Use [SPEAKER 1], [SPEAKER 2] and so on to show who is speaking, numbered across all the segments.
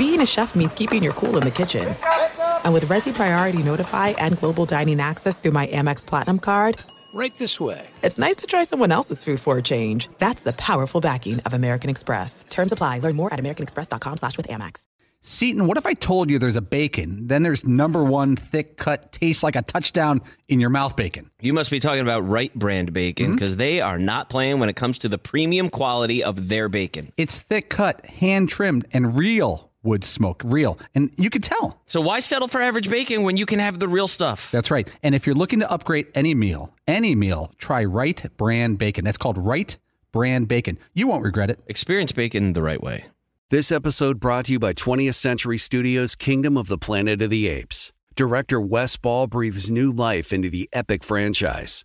[SPEAKER 1] being a chef means keeping your cool in the kitchen. And with Resy Priority Notify and Global Dining Access through my Amex Platinum card,
[SPEAKER 2] Right this way.
[SPEAKER 1] it's nice to try someone else's food for a change. That's the powerful backing of American Express. Terms apply. Learn more at americanexpress.com slash with Amex.
[SPEAKER 3] Seton, what if I told you there's a bacon, then there's number one thick cut, tastes like a touchdown in your mouth bacon?
[SPEAKER 4] You must be talking about Wright Brand bacon hmm? because they are not playing when it comes to the premium quality of their bacon.
[SPEAKER 3] It's thick cut, hand trimmed, and real wood smoke, real. And you can tell.
[SPEAKER 4] So why settle for average bacon when you can have the real stuff?
[SPEAKER 3] That's right. And if you're looking to upgrade any meal, any meal, try Wright Brand Bacon. That's called Wright Brand Bacon. You won't regret it.
[SPEAKER 4] Experience bacon the right way.
[SPEAKER 5] This episode brought to you by 20th Century Studios' Kingdom of the Planet of the Apes. Director Wes Ball breathes new life into the epic franchise.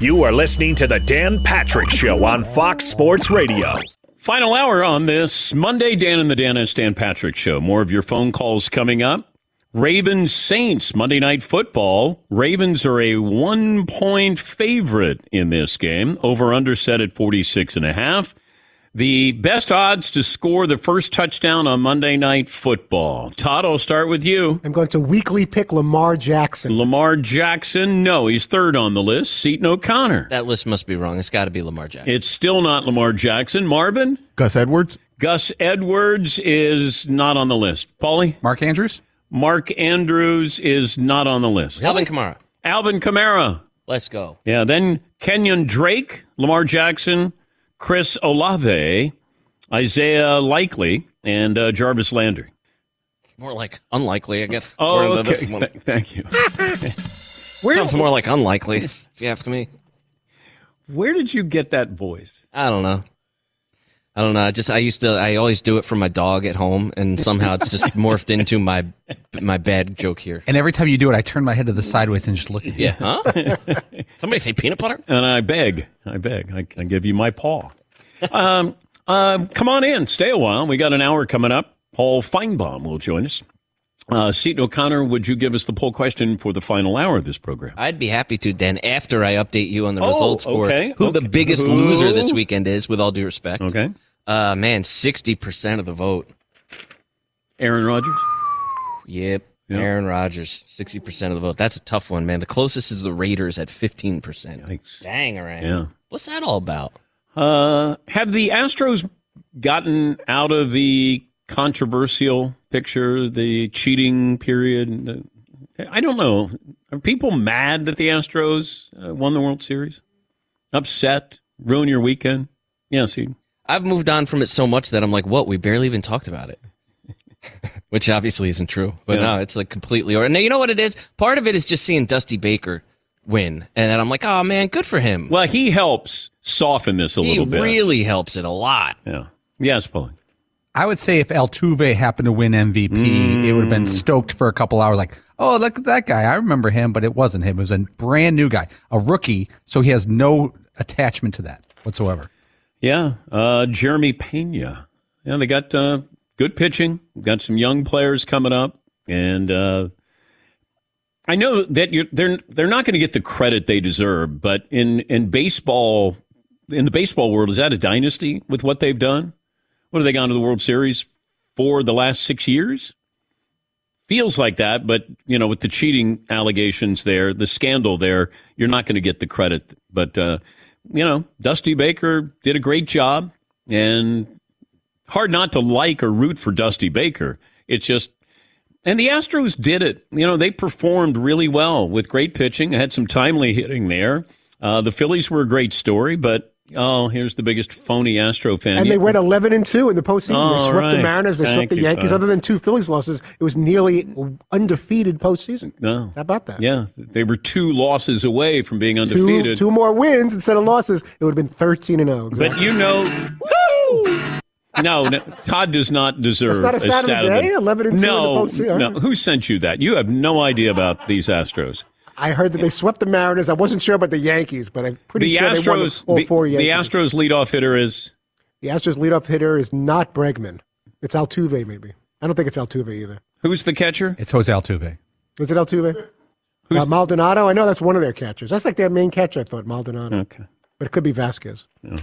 [SPEAKER 6] You are listening to the Dan Patrick Show on Fox Sports Radio.
[SPEAKER 7] Final hour on this Monday, Dan and the Dan and Stan Patrick Show. More of your phone calls coming up. Ravens Saints Monday Night Football. Ravens are a one point favorite in this game. Over under set at 46 and a half. The best odds to score the first touchdown on Monday Night Football. Todd, I'll start with you.
[SPEAKER 8] I'm going to weekly pick Lamar Jackson.
[SPEAKER 7] Lamar Jackson, no, he's third on the list. Seton O'Connor.
[SPEAKER 4] That list must be wrong. It's got to be Lamar Jackson.
[SPEAKER 7] It's still not Lamar Jackson. Marvin?
[SPEAKER 9] Gus Edwards.
[SPEAKER 7] Gus Edwards is not on the list. Paulie?
[SPEAKER 3] Mark Andrews?
[SPEAKER 7] Mark Andrews is not on the list.
[SPEAKER 4] Alvin Kamara.
[SPEAKER 7] Alvin Kamara.
[SPEAKER 4] Let's go.
[SPEAKER 7] Yeah, then Kenyon Drake, Lamar Jackson, Chris Olave, Isaiah Likely, and uh, Jarvis Landry.
[SPEAKER 4] More like unlikely, I guess.
[SPEAKER 7] Oh, okay. Th- thank you.
[SPEAKER 4] Sounds more like unlikely, if you ask me.
[SPEAKER 7] Where did you get that voice?
[SPEAKER 4] I don't know. I don't know. I just I used to I always do it for my dog at home, and somehow it's just morphed into my my bad joke here.
[SPEAKER 3] And every time you do it, I turn my head to the sideways and just look at you.
[SPEAKER 4] Yeah, huh? Somebody say peanut butter?
[SPEAKER 7] And I beg, I beg, I, I give you my paw. um, uh, come on in, stay a while. We got an hour coming up. Paul Finebaum will join us. Uh, Seton O'Connor, would you give us the poll question for the final hour of this program?
[SPEAKER 4] I'd be happy to, Dan, after I update you on the
[SPEAKER 7] Oh,
[SPEAKER 4] results for
[SPEAKER 7] okay,
[SPEAKER 4] who the biggest
[SPEAKER 7] Who?
[SPEAKER 4] loser this weekend is, with all due respect.
[SPEAKER 7] Okay.
[SPEAKER 4] Uh, man, 60% of the vote.
[SPEAKER 7] Aaron Rodgers?
[SPEAKER 4] Yep.
[SPEAKER 7] Yep.
[SPEAKER 4] Aaron Rodgers, 60% of the vote. That's a tough one, man. The closest is the Raiders at 15%.
[SPEAKER 7] Yikes.
[SPEAKER 4] Dang, right.
[SPEAKER 7] Yeah.
[SPEAKER 4] What's that all about?
[SPEAKER 7] Uh, have the Astros gotten out of the controversial picture, the cheating period? I don't know. Are people mad that the Astros uh, won the World Series? Upset? Ruin your weekend? Yeah, see.
[SPEAKER 4] I've moved on from it so much that I'm like, what? We barely even talked about it. Which obviously isn't true. But
[SPEAKER 7] Yeah.
[SPEAKER 4] no, it's like completely. Or, now, you know what it is? Part of it is just seeing Dusty Baker win. And then I'm like, oh, man, good for him.
[SPEAKER 7] Well, he helps soften this a
[SPEAKER 4] he
[SPEAKER 7] little bit.
[SPEAKER 4] He really helps it a lot.
[SPEAKER 7] yeah. Yes, Paul.
[SPEAKER 3] I would say if Altuve happened to win MVP, it would have been mm. stoked for a couple hours. Like, oh, look at that guy. I remember him, but it wasn't him. It was a brand new guy, a rookie. So he has no attachment to that whatsoever.
[SPEAKER 7] Yeah, uh, Jeremy Pena. Yeah, they got uh, good pitching. Got some young players coming up, and uh, I know that they're they're not going to get the credit they deserve. But in in baseball, in the baseball world, is that a dynasty with what they've done? What have they gone to the World Series for the last six years? Feels like that, but you know, with the cheating allegations there, the scandal there, you're not going to get the credit. But uh, you know, Dusty Baker did a great job, and hard not to like or root for Dusty Baker. It's just, and the Astros did it. You know, they performed really well with great pitching. Had some timely hitting there. Uh, the Phillies were a great story, but Oh, here's the biggest phony Astro fan.
[SPEAKER 8] And they went 11 and 2 in the postseason.
[SPEAKER 7] Oh,
[SPEAKER 8] they swept
[SPEAKER 7] right.
[SPEAKER 8] the Mariners, they
[SPEAKER 7] Thank
[SPEAKER 8] swept the Yankees. Other than two Phillies losses, it was nearly undefeated postseason.
[SPEAKER 7] No.
[SPEAKER 8] How about that?
[SPEAKER 7] Yeah, they were two losses away from being undefeated.
[SPEAKER 8] two more wins instead of losses, it would have been 13 and 0.
[SPEAKER 7] But you know, no, no, Todd does not deserve
[SPEAKER 8] That's not a
[SPEAKER 7] stat
[SPEAKER 8] Saturday,
[SPEAKER 7] of the-
[SPEAKER 8] 11 and two in the
[SPEAKER 7] no,
[SPEAKER 8] postseason.
[SPEAKER 7] no. Who sent you that? You have no idea about these Astros.
[SPEAKER 8] I heard that they swept the Mariners. I wasn't sure about the Yankees, but I'm pretty
[SPEAKER 7] The
[SPEAKER 8] sure they won
[SPEAKER 7] Astros,
[SPEAKER 8] all
[SPEAKER 7] the,
[SPEAKER 8] four
[SPEAKER 7] the
[SPEAKER 8] Yankees.
[SPEAKER 7] Astros leadoff hitter is
[SPEAKER 8] The Astros leadoff hitter is not Bregman. It's Altuve, maybe. I don't think it's Altuve either.
[SPEAKER 7] who's the catcher?
[SPEAKER 3] It's Jose Altuve.
[SPEAKER 8] Is it Altuve?
[SPEAKER 7] Who's
[SPEAKER 8] uh, Maldonado? I know that's one of their catchers. That's like their main catcher, I thought, Maldonado.
[SPEAKER 7] Okay.
[SPEAKER 8] But it could be Vasquez. Yeah.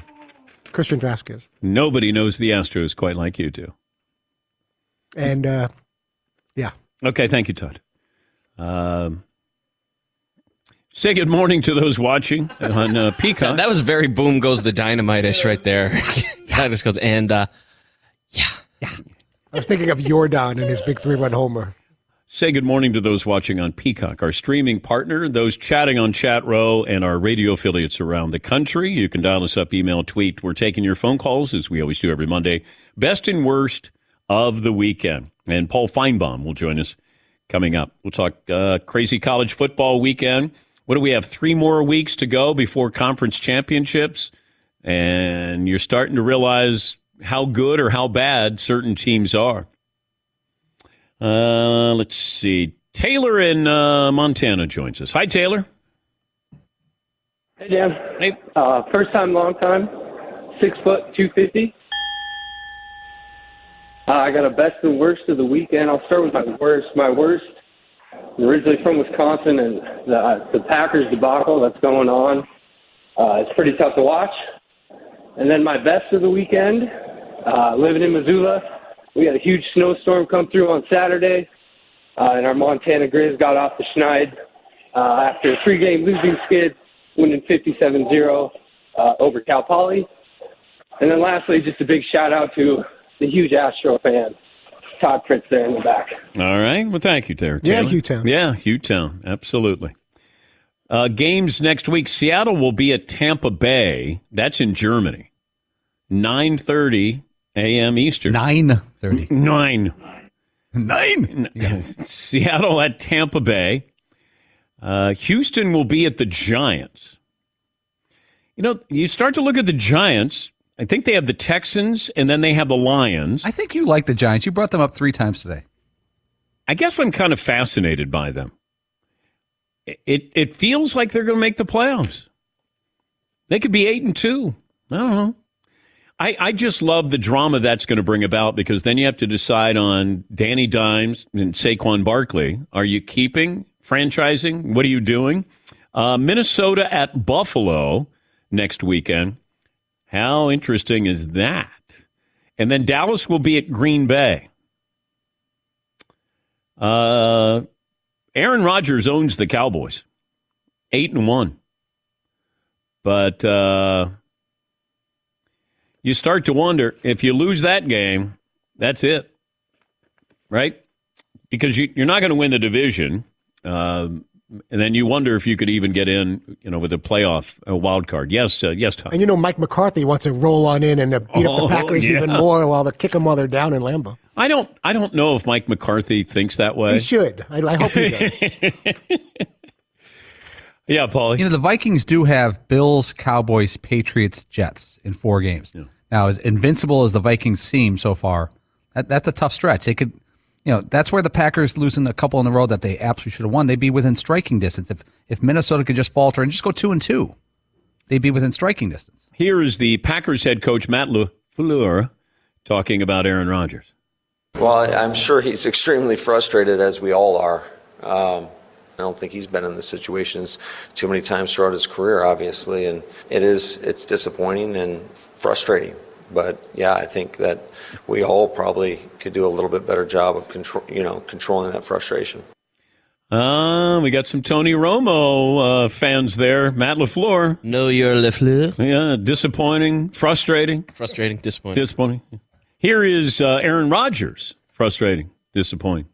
[SPEAKER 8] Christian Vasquez.
[SPEAKER 7] Nobody knows the Astros quite like you do.
[SPEAKER 8] And uh, yeah.
[SPEAKER 7] Okay, thank you, Todd. Um, say good morning to those watching on uh, Peacock.
[SPEAKER 4] That was very boom goes the dynamite-ish right there. that just goes, and uh, yeah, yeah.
[SPEAKER 8] I was thinking of Jordan and his big three run homer.
[SPEAKER 7] Say good morning to those watching on Peacock, our streaming partner, those chatting on Chat Row, and our radio affiliates around the country. You can dial us up, email, tweet. We're taking your phone calls, as we always do every Monday. Best and worst of the weekend. And Paul Finebaum will join us coming up. We'll talk uh, crazy college football weekend. What do we have? Three more weeks to go before conference championships. And you're starting to realize how good or how bad certain teams are. Uh, let's see. Taylor in uh, Montana joins us. Hi, Taylor.
[SPEAKER 2] Hey, Dan.
[SPEAKER 7] Hey.
[SPEAKER 2] Uh, first time, long time. Six foot, 250. Uh, I got a best and worst of the weekend. I'll start with my worst. My worst, originally from Wisconsin, and the, the Packers debacle that's going on. Uh, it's pretty tough to watch. And then my best of the weekend, uh, living in Missoula, we had a huge snowstorm come through on Saturday, uh, and our Montana Grizz got off the schneid uh, after a three-game losing skid, winning 57-0 uh, over Cal Poly. And then lastly, just a big shout out to the huge Astro fan, Todd Prince there in the back.
[SPEAKER 7] All right. Well, thank you, there.
[SPEAKER 8] Yeah,
[SPEAKER 7] Taylor.
[SPEAKER 8] Hugh-town.
[SPEAKER 7] Yeah, Hugh-town. Absolutely. Uh, games next week. Seattle will be at Tampa Bay. That's in Germany. 9.30 a.m. Eastern.
[SPEAKER 3] Nine thirty.
[SPEAKER 7] Nine.
[SPEAKER 3] Nine.
[SPEAKER 7] Seattle at Tampa Bay. Uh, Houston will be at the Giants. You know, you start to look at the Giants. I think they have the Texans and then they have the Lions.
[SPEAKER 3] I think you like the Giants. You brought them up three times today.
[SPEAKER 7] I guess I'm kind of fascinated by them. It it, it feels like they're going to make the playoffs. They could be eight and two. I don't know. I, I just love the drama that's going to bring about because then you have to decide on Danny Dimes and Saquon Barkley. Are you keeping franchising? What are you doing? Uh, Minnesota at Buffalo next weekend. How interesting is that? And then Dallas will be at Green Bay. Uh, Aaron Rodgers owns the Cowboys, eight and one. But uh, you start to wonder if you lose that game, that's it, right? Because you, you're not going to win the division, um, and then you wonder if you could even get in, you know, with a playoff a wild card. Yes, uh, yes, Tom.
[SPEAKER 8] And you know, Mike McCarthy wants to roll on in and uh, beat
[SPEAKER 7] Oh,
[SPEAKER 8] up the Packers
[SPEAKER 7] yeah.
[SPEAKER 8] even more while they kick them while they're down in Lambeau.
[SPEAKER 7] I don't, I don't know if Mike McCarthy thinks that way.
[SPEAKER 8] He should. I, I hope he does.
[SPEAKER 7] Yeah, Paulie.
[SPEAKER 3] You know, the Vikings do have Bills, Cowboys, Patriots, Jets in four games. Now, as invincible as the Vikings seem so far, that, that's a tough stretch. They could, you know, that's where the Packers losing a couple in a row that they absolutely should have won. They'd be within striking distance. If if Minnesota could just falter and just go two and two, they'd be within striking distance.
[SPEAKER 7] Here is the Packers head coach Matt LaFleur talking about Aaron Rodgers.
[SPEAKER 9] Well, I- I'm sure he's extremely frustrated, as we all are. Um, I don't think he's been in the situations too many times throughout his career, obviously, and it is it's disappointing and frustrating. But yeah, I think that we all probably could do a little bit better job of control, you know, controlling that frustration.
[SPEAKER 7] Uh, we got some Tony Romo uh, fans there. Matt LaFleur.
[SPEAKER 4] No, you're Lefleur.
[SPEAKER 7] Yeah, disappointing, frustrating,
[SPEAKER 4] Frustrating, disappointing.
[SPEAKER 7] disappointing. Here is uh, Aaron Rodgers. Frustrating, disappointing.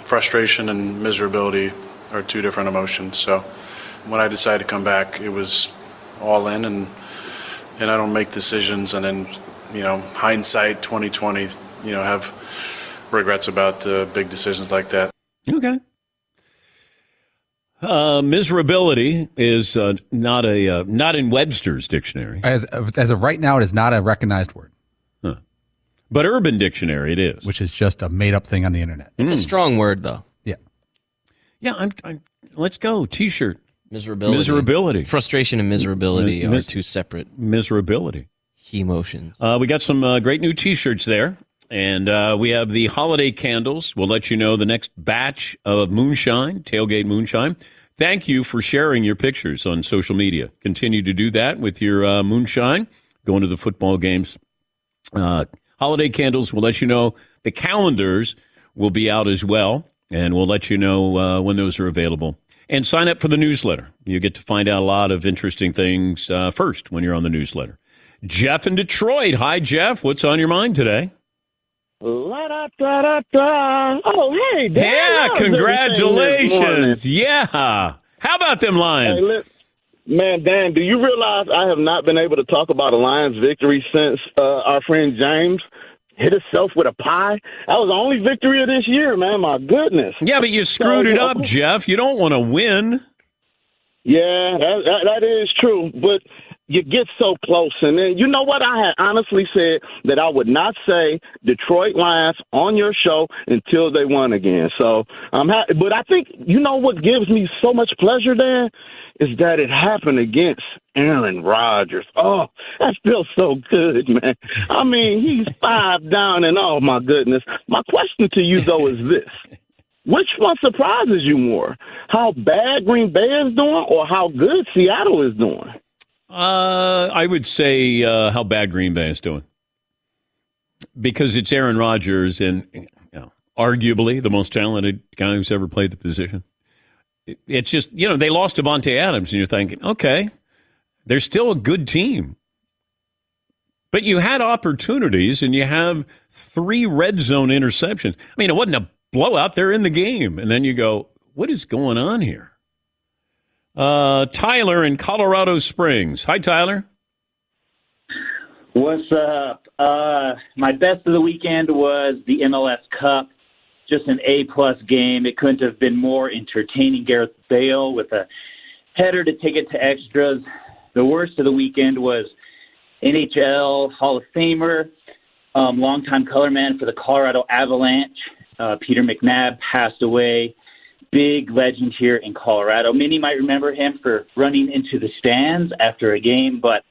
[SPEAKER 10] frustration and miserability are two different emotions. So when I decided to come back, it was all in, and and I don't make decisions and then, you know, hindsight 2020, you know, have regrets about uh, big decisions like that.
[SPEAKER 7] Okay. Uh, miserability is uh, not a uh, not in Webster's dictionary,
[SPEAKER 3] As, as of right now, it is not a recognized word,
[SPEAKER 7] but Urban Dictionary it is.
[SPEAKER 3] which is just a made up thing on the internet.
[SPEAKER 4] It's a strong word, though.
[SPEAKER 3] Yeah.
[SPEAKER 7] Yeah, I'm, I'm. Let's go. T-shirt.
[SPEAKER 4] Miserability.
[SPEAKER 7] Miserability.
[SPEAKER 4] Frustration and miserability
[SPEAKER 7] Mis-
[SPEAKER 4] are two separate
[SPEAKER 7] Miserability.
[SPEAKER 4] Emotions.
[SPEAKER 7] Uh, we got some uh, great new T-shirts there, and uh, we have the holiday candles. We'll let you know the next batch of moonshine, tailgate moonshine. Thank you for sharing your pictures on social media. Continue to do that with your uh, moonshine. Going to the football games. Uh, holiday candles. We'll let you know the calendars will be out as well, and we'll let you know uh, when those are available. And sign up for the newsletter. You get to find out a lot of interesting things uh, first when you're on the newsletter. Jeff in Detroit. Hi, Jeff. What's on your mind today?
[SPEAKER 11] La da da da da. Oh, hey, Dan.
[SPEAKER 7] Yeah,
[SPEAKER 11] how's everything this morning?
[SPEAKER 7] congratulations. Yeah. How about them Lions?
[SPEAKER 11] Hey, man, Dan, do you realize I have not been able to talk about a Lions victory since uh, our friend James hit himself with a pie? That was the only victory of this year, man. My goodness.
[SPEAKER 7] Yeah, but you screwed
[SPEAKER 11] So,
[SPEAKER 7] it up, Jeff. You don't want to win.
[SPEAKER 11] Yeah, that, that, that is true. But you get so close. And then, you know what? I had honestly said that I would not say Detroit Lions on your show until they won again. So I'm ha- But I think, you know what gives me so much pleasure, Dan? Is that it happened against Aaron Rodgers. Oh, that feels so good, man. I mean, he's five down, and oh, my goodness. My question to you, though, is this. Which one surprises you more? How bad Green Bay is doing or how good Seattle is doing?
[SPEAKER 7] Uh, I would say uh, how bad Green Bay is doing because it's Aaron Rodgers and you know, arguably the most talented guy who's ever played the position. It- It's just you know they lost Davante Adams and you're thinking, okay, they're still a good team, but you had opportunities and you have three red zone interceptions. I mean, it wasn't a blowout; they're in the game, and then you go, what is going on here? Uh, Tyler in Colorado Springs. Hi, Tyler.
[SPEAKER 12] What's up? Uh, my best of the weekend was the MLS Cup. Just an A plus game. It couldn't have been more entertaining. Gareth Bale with a header to take it to extras. The worst of the weekend was NHL Hall of Famer, um, longtime color man for the Colorado Avalanche. Uh, Peter McNab passed away. Big legend here in Colorado. Many might remember him for running into the stands after a game, but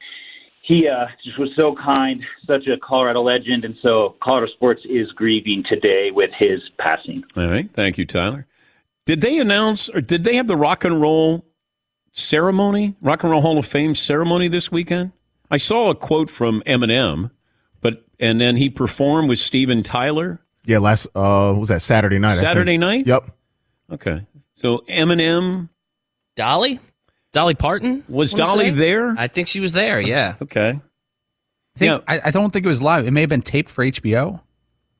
[SPEAKER 12] he uh, just was so kind, such a Colorado legend, and so Colorado sports is grieving today with his passing.
[SPEAKER 7] All right. Thank you, Tyler. Did they announce or did they have the rock and roll ceremony, Rock and Roll Hall of Fame ceremony this weekend? I saw a quote from Eminem, but and then he performed with Steven Tyler
[SPEAKER 13] Yeah, last uh, what was that Saturday night? I think.
[SPEAKER 7] Saturday night.
[SPEAKER 13] Yep.
[SPEAKER 7] Okay. So Eminem,
[SPEAKER 4] Dolly, Dolly Parton
[SPEAKER 7] was Dolly there?
[SPEAKER 4] I think she was there. Yeah.
[SPEAKER 7] Okay.
[SPEAKER 3] I, think, I, I don't think it was live. It may have been taped for HBO.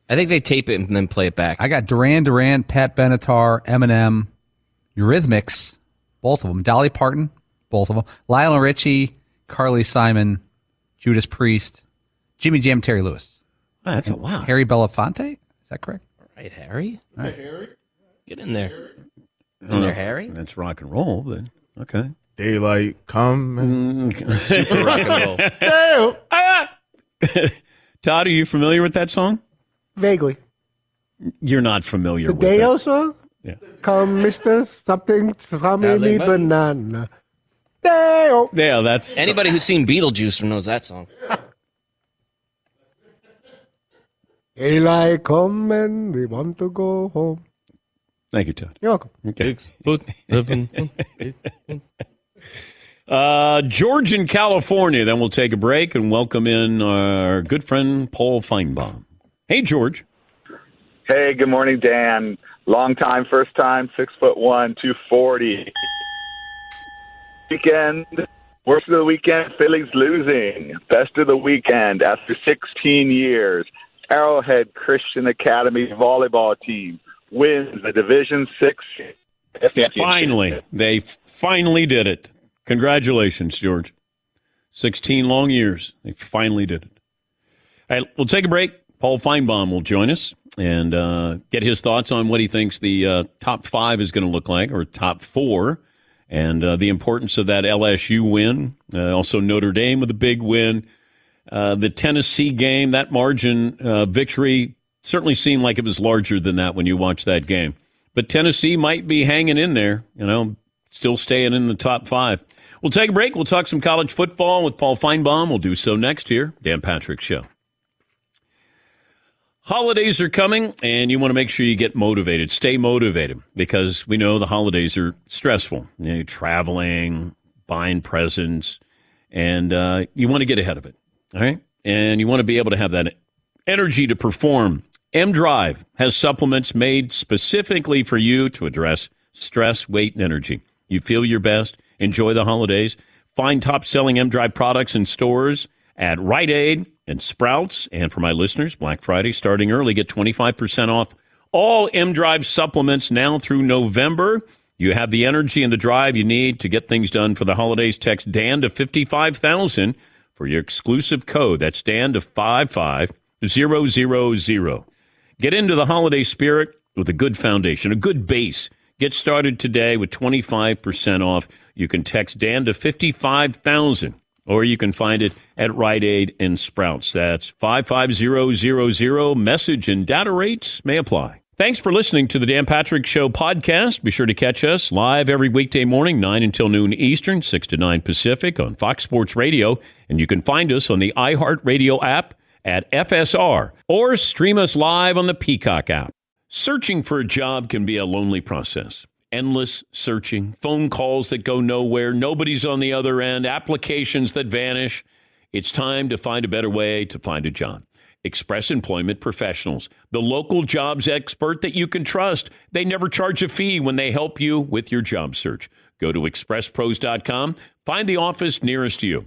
[SPEAKER 4] I think they tape it and then play it back.
[SPEAKER 3] I got Duran Duran, Pat Benatar, Eminem, Eurythmics, both of them. Dolly Parton, both of them. Lionel Richie, Carly Simon, Judas Priest, Jimmy Jam, Terry Lewis.
[SPEAKER 7] Oh, that's a lot.
[SPEAKER 3] Harry Belafonte. Is that correct?
[SPEAKER 4] Right, Harry.
[SPEAKER 3] All right.
[SPEAKER 4] Get in there.
[SPEAKER 7] I
[SPEAKER 4] In there,
[SPEAKER 7] if
[SPEAKER 4] Harry.
[SPEAKER 7] That's rock and roll, but okay.
[SPEAKER 13] Daylight come. Mm-hmm.
[SPEAKER 7] and- Super rock and
[SPEAKER 13] roll.
[SPEAKER 7] Todd, are you familiar with that song?
[SPEAKER 8] Vaguely.
[SPEAKER 7] You're not familiar
[SPEAKER 8] The
[SPEAKER 7] with it.
[SPEAKER 8] Deo song?
[SPEAKER 7] Yeah.
[SPEAKER 8] Come, Mr. Something from
[SPEAKER 4] Sounds
[SPEAKER 8] me
[SPEAKER 4] like
[SPEAKER 8] banana. Deo.
[SPEAKER 7] Yeah, that's
[SPEAKER 4] Anybody who's seen Beetlejuice knows that song.
[SPEAKER 8] Daylight come and we want to go home.
[SPEAKER 7] Thank you, Todd.
[SPEAKER 8] You're welcome.
[SPEAKER 7] Okay. uh, George in California. Then we'll take a break and welcome in our good friend Paul Finebaum. Hey, George.
[SPEAKER 14] Hey, good morning, Dan. Long time, first time, six foot one, two forty. Weekend, worst of the weekend. Phillies losing. Best of the weekend after 16 years. Arrowhead Christian Academy volleyball team wins the Division Six.
[SPEAKER 7] Finally, they finally did it. Congratulations, George. 16 long years. They finally did it. All right, we'll take a break. Paul Finebaum will join us and uh, get his thoughts on what he thinks the uh, top five is going to look like, or top four, and uh, the importance of that LSU win. Uh, also, Notre Dame with a big win. Uh, the Tennessee game, that margin uh, victory certainly seemed like it was larger than that when you watch that game. But Tennessee might be hanging in there, you know, still staying in the top five. We'll take a break. We'll talk some college football with Paul Finebaum. We'll do so next here. Dan Patrick Show. Holidays are coming, and you want to make sure you get motivated. Stay motivated because we know the holidays are stressful. You know, traveling, buying presents, and uh, you want to get ahead of it. All right. And you want to be able to have that energy to perform. M Drive has supplements made specifically for you to address stress, weight, and energy. You feel your best. Enjoy the holidays. Find top selling M Drive products in stores at Rite Aid and Sprouts. And for my listeners, Black Friday starting early, get 25% off all M Drive supplements now through November. You have the energy and the drive you need to get things done for the holidays. Text Dan to 55000 for your exclusive code. That's Dan to 55000. Get into the holiday spirit with a good foundation, a good base. Get started today with 25% off. You can text Dan to 55000 or you can find it at Rite Aid and Sprouts. That's 55000. Message and data rates may apply. Thanks for listening to the Dan Patrick Show podcast. Be sure to catch us live every weekday morning, 9 until noon Eastern, 6 to 9 Pacific on Fox Sports Radio. And you can find us on the iHeartRadio app at FSR or stream us live on the Peacock app. Searching for a job can be a lonely process. Endless searching, phone calls that go nowhere, nobody's on the other end, applications that vanish. It's time to find a better way to find a job. Express Employment Professionals, the local jobs expert that you can trust. They never charge a fee when they help you with your job search. Go to expresspros.com, find the office nearest you.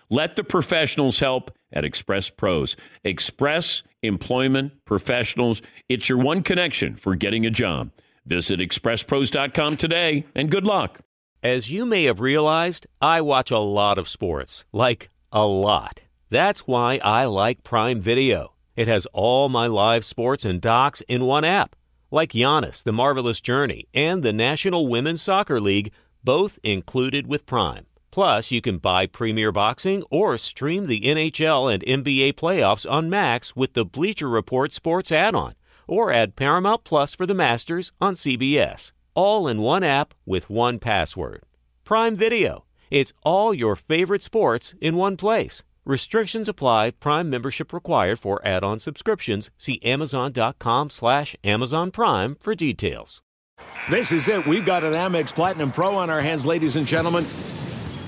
[SPEAKER 7] Let the professionals help at Express Pros. Express Employment Professionals. It's your one connection for getting a job. Visit expresspros.com today and good luck.
[SPEAKER 15] As you may have realized, I watch a lot of sports. Like, a lot. That's why I like Prime Video. It has all my live sports and docs in one app, like Giannis, The Marvelous Journey, and the National Women's Soccer League, both included with Prime. Plus, you can buy Premier Boxing or stream the NHL and NBA playoffs on Max with the Bleacher Report Sports add on, or add Paramount Plus for the Masters on CBS. All in one app with one password. Prime Video. It's all your favorite sports in one place. Restrictions apply. Prime membership required for add-on subscriptions. See Amazon.com slash Amazon Prime for details.
[SPEAKER 16] This is it. We've got an Amex Platinum Pro on our hands, ladies and gentlemen.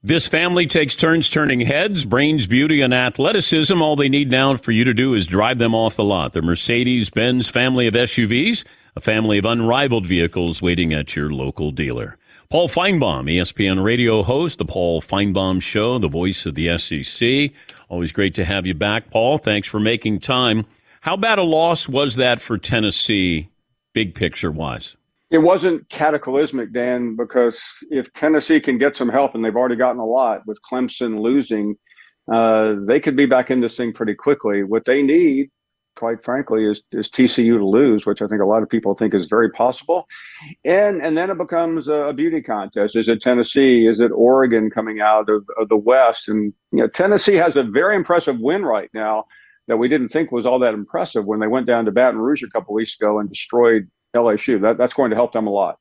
[SPEAKER 7] This family takes turns turning heads, brains, beauty, and athleticism. All they need now for you to do is drive them off the lot. The Mercedes Benz family of SUVs, a family of unrivaled vehicles waiting at your local dealer. Paul Finebaum, ESPN radio host, The Paul Finebaum Show, the voice of the SEC. Always great to have you back, Paul. Thanks for making time. How bad a loss was that for Tennessee, big picture wise?
[SPEAKER 17] It wasn't cataclysmic, Dan, because if Tennessee can get some help, and they've already gotten a lot with Clemson losing, uh, they could be back in this thing pretty quickly. What they need, quite frankly, is, is TCU to lose, which I think a lot of people think is very possible. And and then it becomes a, beauty contest. Is it Tennessee? Is it Oregon coming out of, of the West? And you know, Tennessee has a very impressive win right now that we didn't think was all that impressive when they went down to Baton Rouge a couple weeks ago and destroyed LSU. That, that's going to help them a lot.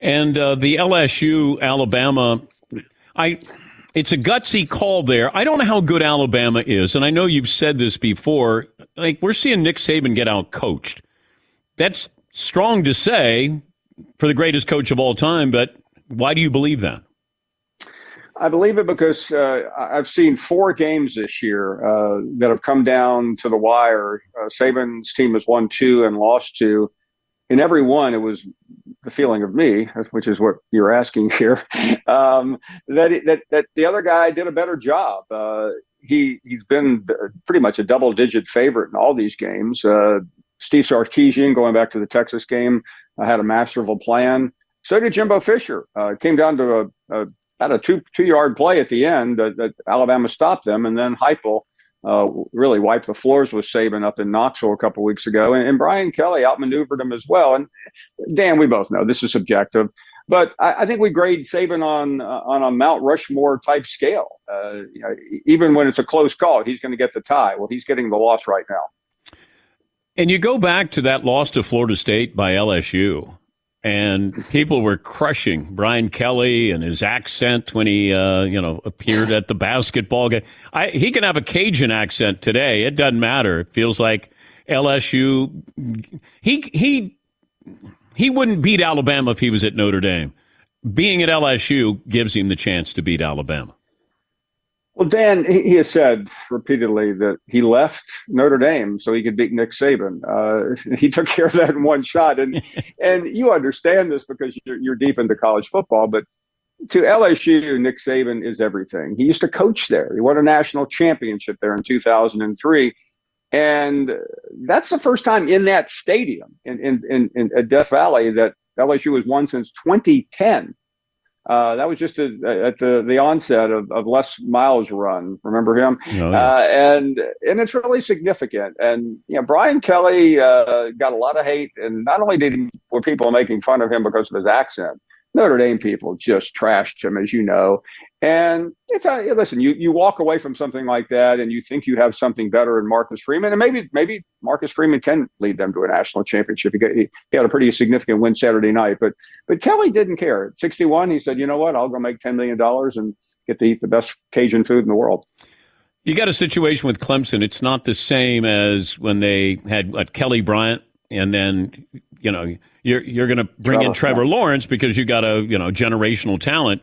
[SPEAKER 7] And uh, the LSU Alabama, I it's a gutsy call there. I don't know how good Alabama is, and I know you've said this before. Like we're seeing Nick Saban get out coached. That's strong to say for the greatest coach of all time, but why do you believe that?
[SPEAKER 17] I believe it because uh, I've seen four games this year uh, that have come down to the wire. Uh, Saban's team has won two and lost two. In every one, it was the feeling of me, which is what you're asking here, um, that, it, that that the other guy did a better job. Uh, he he's been pretty much a double-digit favorite in all these games. Uh, Steve Sarkisian, going back to the Texas game, uh, had a masterful plan. So did Jimbo Fisher. Uh, came down to a, a about a two two yard play at the end that, that Alabama stopped them, and then Heupel uh, really wiped the floors with Saban up in Knoxville a couple weeks ago, and, and Brian Kelly outmaneuvered him as well. And Dan, we both know this is subjective, but I, I think we grade Saban on uh, on a Mount Rushmore type scale. Uh, you know, even when it's a close call, he's going to get the tie. Well, he's getting the loss right now.
[SPEAKER 7] And you go back to that loss to Florida State by LSU, and people were crushing Brian Kelly and his accent when he, uh, you know, appeared at the basketball game. I, he can have a Cajun accent today; it doesn't matter. It feels like LSU. He he he wouldn't beat Alabama if he was at Notre Dame. Being at LSU gives him the chance to beat Alabama.
[SPEAKER 17] Well, Dan, he, has said repeatedly that he left Notre Dame so he could beat Nick Saban. Uh, he took care of that in one shot, and and you understand this because you're, you're deep into college football. But to LSU, Nick Saban is everything. He used to coach there. He won a national championship there in 2003, and that's the first time in that stadium in in in, in Death Valley that LSU has won since 2010. Uh, that was just a, at the, the onset of, of Les Miles' run. Remember him?
[SPEAKER 7] Oh, yeah.
[SPEAKER 17] uh, and and it's really significant. And you know, Brian Kelly uh, got a lot of hate, and not only did he, were people making fun of him because of his accent, Notre Dame people just trashed him, as you know. And it's uh, a, listen, you you walk away from something like that, and you think you have something better in Marcus Freeman, and maybe maybe Marcus Freeman can lead them to a national championship. He, got, he, he had a pretty significant win Saturday night, but but Kelly didn't care. At 61, he said, you know what, I'll go make 10 million dollars and get to eat the best Cajun food in the world.
[SPEAKER 7] You got a situation with Clemson. It's not the same as when they had what, Kelly Bryant, and then you know you're you're going to bring in
[SPEAKER 17] Trevor,
[SPEAKER 7] Trevor Lawrence because you got a you know generational talent.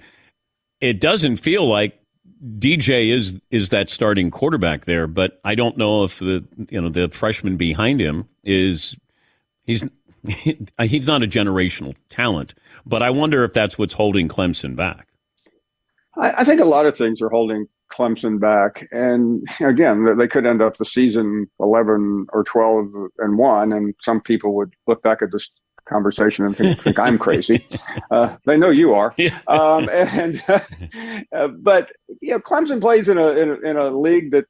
[SPEAKER 7] It doesn't feel like DJ is is that starting quarterback there, but I don't know if the you know the freshman behind him is he's he's not a generational talent, but I wonder if that's what's holding Clemson back.
[SPEAKER 17] I, I think a lot of things are holding Clemson back, and again, they could end up the season 11 or 12 and one, and some people would look back at this conversation and think, think I'm crazy. Uh, they know you are. Um, and uh, but you know, Clemson plays in a, in a in a league that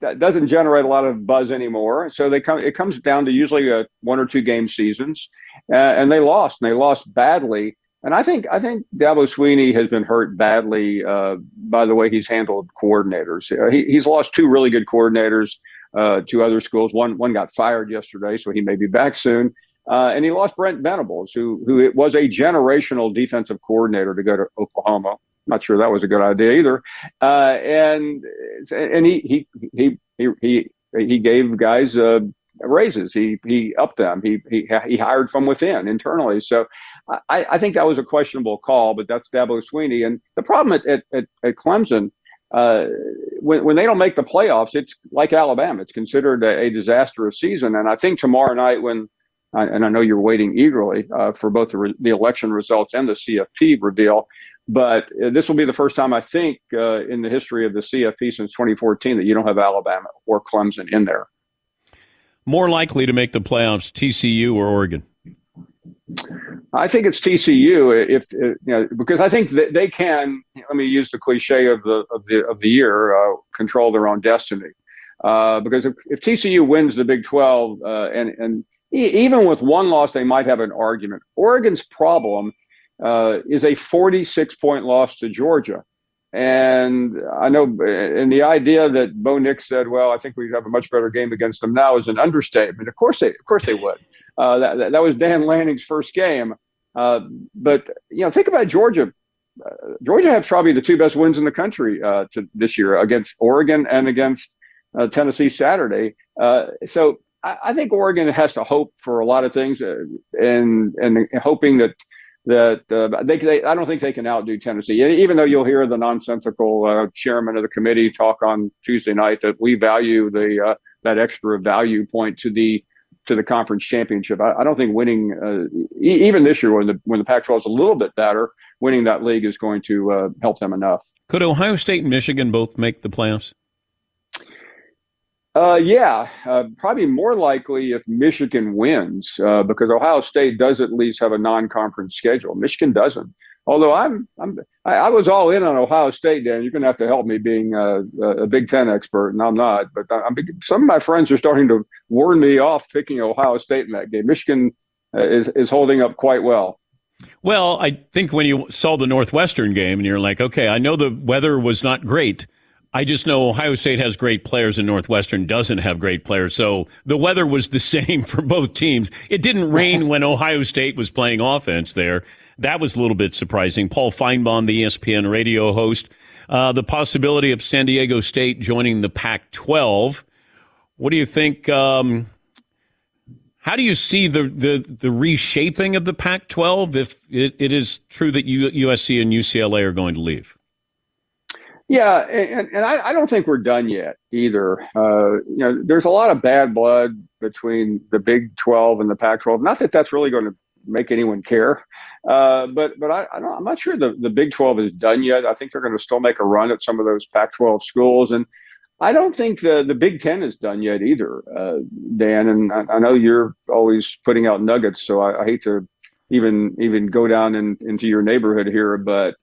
[SPEAKER 17] that doesn't generate a lot of buzz anymore. So they come. It comes down to usually a one or two game seasons, uh, and they lost. And they lost badly. And I think I think Dabo Swinney has been hurt badly uh, by the way he's handled coordinators. Uh, he, he's lost two really good coordinators uh, to other schools. One one got fired yesterday, so he may be back soon. Uh, and he lost Brent Venables, who who it was a generational defensive coordinator to go to Oklahoma. Not sure that was a good idea either. Uh, and and he he he he he, he gave guys raises. He he upped them. He he he hired from within internally. So I, I think that was a questionable call, but that's Dabo Swinney. And the problem at at, at, Clemson. Uh, when, when they don't make the playoffs, it's like Alabama. It's considered a, a disastrous season. And I think tomorrow night, when and I know you're waiting eagerly uh, for both the, re- the, election results and the CFP reveal. But uh, this will be the first time I think uh, in the history of the CFP since 2014 that you don't have Alabama or Clemson in there.
[SPEAKER 7] More likely to make the playoffs, TCU or Oregon?
[SPEAKER 17] I think it's TCU if, if you know because I think that they can. Let me use the cliche of the of the of the year: uh, control their own destiny. Uh, because if, if TCU wins the Big 12 uh, and and even with one loss, they might have an argument. Oregon's problem uh, is a 46 point loss to Georgia. And I know, and the idea that Bo Nix said, "Well, I think we have a much better game against them now," is an understatement. Of course, they, of course, they would. Uh, that, that, was Dan Lanning's first game. Uh, but you know, think about Georgia. Uh, Georgia has probably the two best wins in the country uh, to this year against Oregon and against uh, Tennessee Saturday. so I, I, think Oregon has to hope for a lot of things, uh, and and hoping that that uh, they, they, I don't think they can outdo Tennessee. Even though you'll hear the nonsensical uh, chairman of the committee talk on Tuesday night that we value the uh, that extra value point to the to the conference championship. I, I don't think winning uh, e- even this year when the when the Pac-12 is a little bit better, winning that league is going to uh, help them enough.
[SPEAKER 7] Could Ohio State and Michigan both make the playoffs?
[SPEAKER 17] Uh, yeah, uh, probably more likely if Michigan wins, uh, because Ohio State does at least have a non-conference schedule. Michigan doesn't. Although I'm, I'm, I, I was all in on Ohio State, Dan. You're going to have to help me being a, a, Big Ten expert, and I'm not. But I'm, some of my friends are starting to warn me off picking Ohio State in that game. Michigan uh, is is holding up quite well.
[SPEAKER 7] Well, I think when you saw the Northwestern game, and you're like, okay, I know the weather was not great I just know Ohio State has great players and Northwestern doesn't have great players. So the weather was the same for both teams. It didn't rain when Ohio State was playing offense there. That was a little bit surprising. Paul Finebaum, the ESPN radio host, uh, the possibility of San Diego State joining the Pac 12. What do you think? Um, how do you see the, the, the reshaping of the Pac 12 if it, it is true that USC and UCLA are going to leave?
[SPEAKER 17] Yeah, and, and I, I, don't think we're done yet either. Uh, you know, there's a lot of bad blood between the Big 12 and the Pac-12. Not that that's really going to make anyone care, uh, but but I, I am not sure the, the Big 12 is done yet. I think they're going to still make a run at some of those Pac-12 schools, and I don't think the the Big Ten is done yet either, uh, Dan. And I, I, know you're always putting out nuggets, so I, I hate to even even go down in, into your neighborhood here, but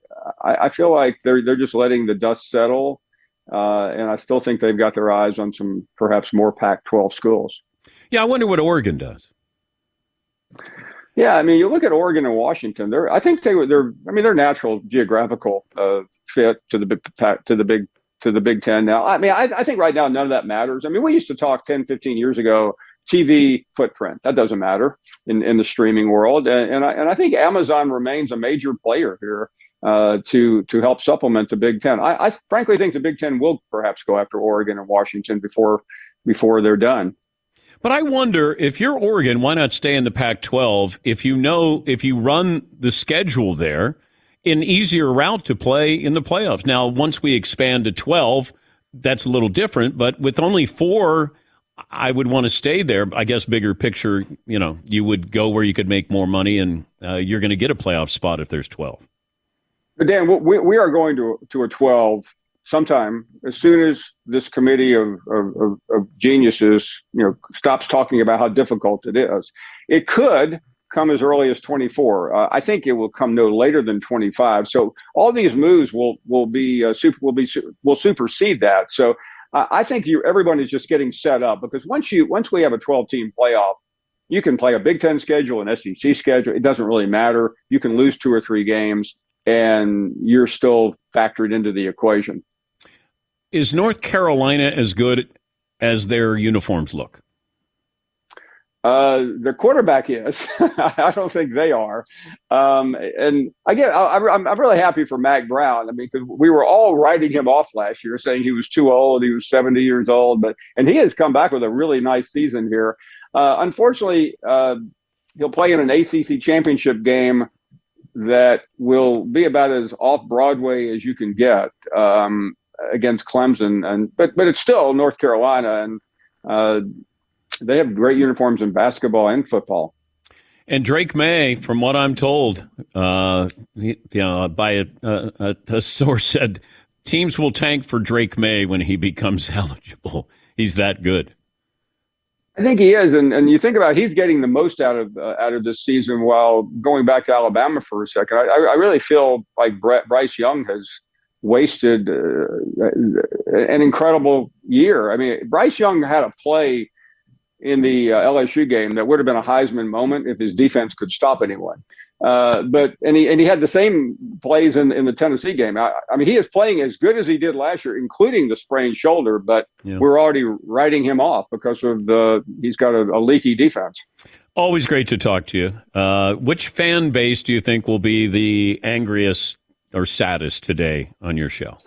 [SPEAKER 17] I, I feel like they're they're just letting the dust settle, uh, and I still think they've got their eyes on some perhaps more Pac-12 schools.
[SPEAKER 7] Yeah, I wonder what Oregon does.
[SPEAKER 17] Yeah, I mean, you look at Oregon and Washington. They're, I think they were, they're, I mean, they're natural geographical uh, fit to the to the big to the Big Ten now. I mean, I, I think right now none of that matters. I mean, we used to talk 10, 15 years ago TV footprint. That doesn't matter in, in the streaming world. And, and, I, and I think Amazon remains a major player here uh, to to help supplement the Big Ten. I, I, frankly think the Big Ten will perhaps go after Oregon and Washington before before they're done.
[SPEAKER 7] But I wonder if you're Oregon, why not stay in the Pac-12? If you know if you run the schedule there, an easier route to play in the playoffs. Now, once we expand to 12, that's a little different. But with only four I would want to stay there. I guess bigger picture, you know, you would go where you could make more money, and uh, you're going to get a playoff spot if there's 12.
[SPEAKER 17] But Dan, we, we are going to to a 12 sometime as soon as this committee of, of, of, geniuses, you know, stops talking about how difficult it is. It could come as early as 24. Uh, I think it will come no later than 25. So all these moves will will be uh, super will be will supersede that. So uh, I think you everyone is just getting set up because once you once we have a 12 team playoff, you can play a Big Ten schedule, an SEC schedule. It doesn't really matter. You can lose two or three games, and you're still factored into the equation.
[SPEAKER 7] Is North Carolina as good as their uniforms look?
[SPEAKER 17] Uh, the quarterback is. I don't think they are. Um, and again, I, I'm, I'm really happy for Mack Brown. I mean, because we were all writing him off last year, saying he was too old. He was 70 years old, but and he has come back with a really nice season here. Uh, unfortunately, uh, he'll play in an ACC championship game that will be about as off Broadway as you can get um, against Clemson, and but but it's still North Carolina, and uh, they have great uniforms in basketball and football.
[SPEAKER 7] And Drake Maye, from what I'm told, uh, you know, by a, a, a source said, teams will tank for Drake Maye when he becomes eligible. He's that good.
[SPEAKER 17] I think he is, and, and you think about it, he's getting the most out of uh, out of this season. While going back to Alabama for a second, I, I really feel like Brett, Bryce Young has wasted uh, an incredible year. I mean, Bryce Young had a play in the uh, LSU game that would have been a Heisman moment if his defense could stop anyone. Uh, but and he and he had the same plays in, in the Tennessee game. I, I, mean, he is playing as good as he did last year, including the sprained shoulder. But yeah. we're already writing him off because of the he's got a, a leaky defense.
[SPEAKER 7] Always great to talk to you. Uh, which fan base do you think will be the angriest or saddest today on your show?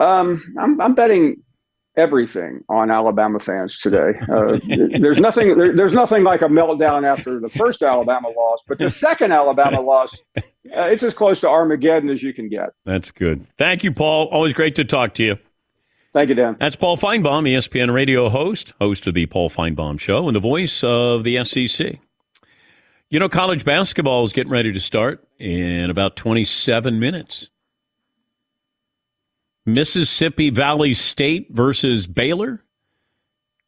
[SPEAKER 17] Um, I'm, I'm betting everything on Alabama fans today. Uh, there's nothing. There, there's nothing like a meltdown after the first Alabama loss, but the second Alabama loss, uh, it's as close to Armageddon as you can get.
[SPEAKER 7] That's good. Thank you, Paul. Always great to talk to you.
[SPEAKER 17] Thank you, Dan.
[SPEAKER 7] That's Paul Finebaum, ESPN radio host, host of the Paul Finebaum Show, and the voice of the SEC. You know, college basketball is getting ready to start in about 27 minutes. Mississippi Valley State versus Baylor,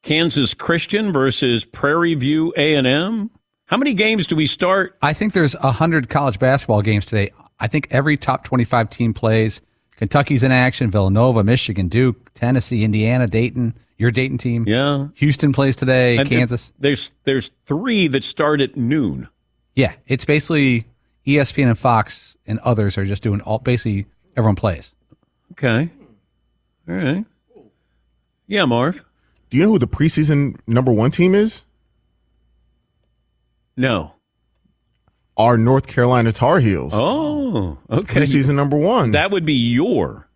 [SPEAKER 7] Kansas Christian versus Prairie View A&M. How many games do we start?
[SPEAKER 3] I think there's 100 college basketball games today. I think every top 25 team plays. Kentucky's in action, Villanova, Michigan, Duke, Tennessee, Indiana, Dayton, your Dayton team.
[SPEAKER 7] Yeah.
[SPEAKER 3] Houston plays today, and Kansas.
[SPEAKER 7] There's there's 3 that start at noon.
[SPEAKER 3] Yeah, it's basically ESPN and Fox and others are just doing all basically everyone plays.
[SPEAKER 7] Okay. All right. Yeah, Marv.
[SPEAKER 13] Do you know who the preseason number one team is?
[SPEAKER 7] No.
[SPEAKER 13] Our North Carolina Tar Heels.
[SPEAKER 7] Oh, okay.
[SPEAKER 13] Preseason number one.
[SPEAKER 7] That would be your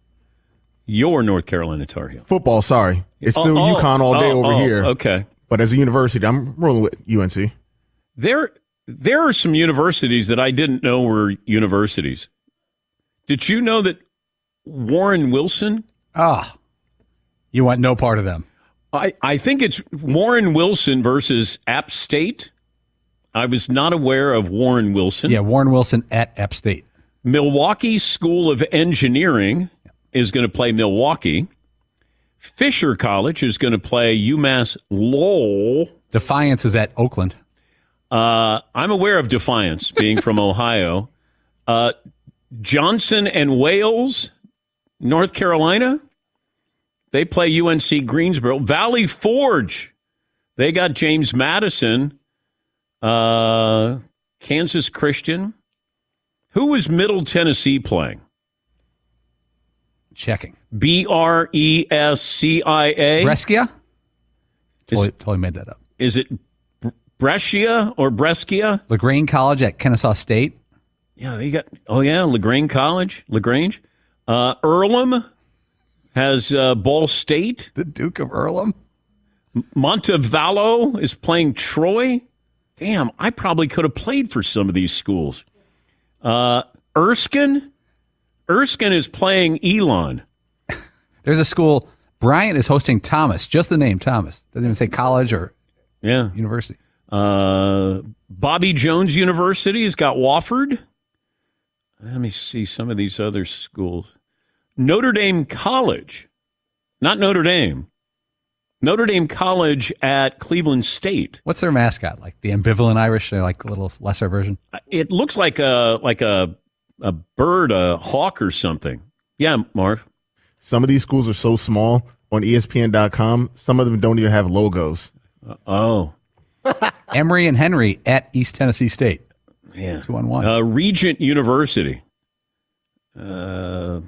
[SPEAKER 7] your North Carolina Tar Heels.
[SPEAKER 13] Football, sorry. It's oh, still
[SPEAKER 7] oh,
[SPEAKER 13] UConn all day
[SPEAKER 7] oh,
[SPEAKER 13] over
[SPEAKER 7] oh,
[SPEAKER 13] here.
[SPEAKER 7] Okay.
[SPEAKER 13] But as a university, I'm rolling with UNC.
[SPEAKER 7] There there are some universities that I didn't know were universities. Did you know that Warren Wilson.
[SPEAKER 3] Ah, you want no part of them.
[SPEAKER 7] I, I think it's Warren Wilson versus App State. I was not aware of Warren Wilson.
[SPEAKER 3] Yeah, Warren Wilson at App State.
[SPEAKER 7] Milwaukee School of Engineering is going to play Milwaukee. Fisher College is going to play UMass Lowell.
[SPEAKER 3] Defiance is at Oakland.
[SPEAKER 7] Uh, I'm aware of Defiance, being from Ohio. Uh, Johnson and Wales North Carolina, they play UNC Greensboro. Valley Forge, they got James Madison. Uh, Kansas Christian. Who was Middle Tennessee playing?
[SPEAKER 3] Checking.
[SPEAKER 7] B R E S C I A.
[SPEAKER 3] Brescia? Totally, totally made that up.
[SPEAKER 7] Is it Brescia or Brescia?
[SPEAKER 3] LaGrange College at Kennesaw State.
[SPEAKER 7] Yeah, they got. Oh yeah, LaGrange College, LaGrange. Uh, Earlham has uh, Ball State.
[SPEAKER 3] The Duke of Earlham.
[SPEAKER 7] Montevallo is playing Troy. Damn, I probably could have played for some of these schools. Uh, Erskine. Erskine is playing Elon.
[SPEAKER 3] There's a school. Bryant is hosting Thomas. Just the name Thomas. Doesn't even say college or
[SPEAKER 7] yeah
[SPEAKER 3] university.
[SPEAKER 7] Uh, Bobby Jones University has got Wofford. Let me see some of these other schools. Notre Dame College, not Notre Dame. Notre Dame College at Cleveland State.
[SPEAKER 3] What's their mascot? Like the ambivalent Irish, They're like a little lesser version.
[SPEAKER 7] It looks like a like a a bird, a hawk or something. Yeah, Marv.
[SPEAKER 13] Some of these schools are so small on ESPN.com. Some of them don't even have logos.
[SPEAKER 7] oh,
[SPEAKER 3] Emory and Henry at East Tennessee State.
[SPEAKER 7] Yeah.
[SPEAKER 3] Two on one.
[SPEAKER 7] Uh, Regent University. Uh,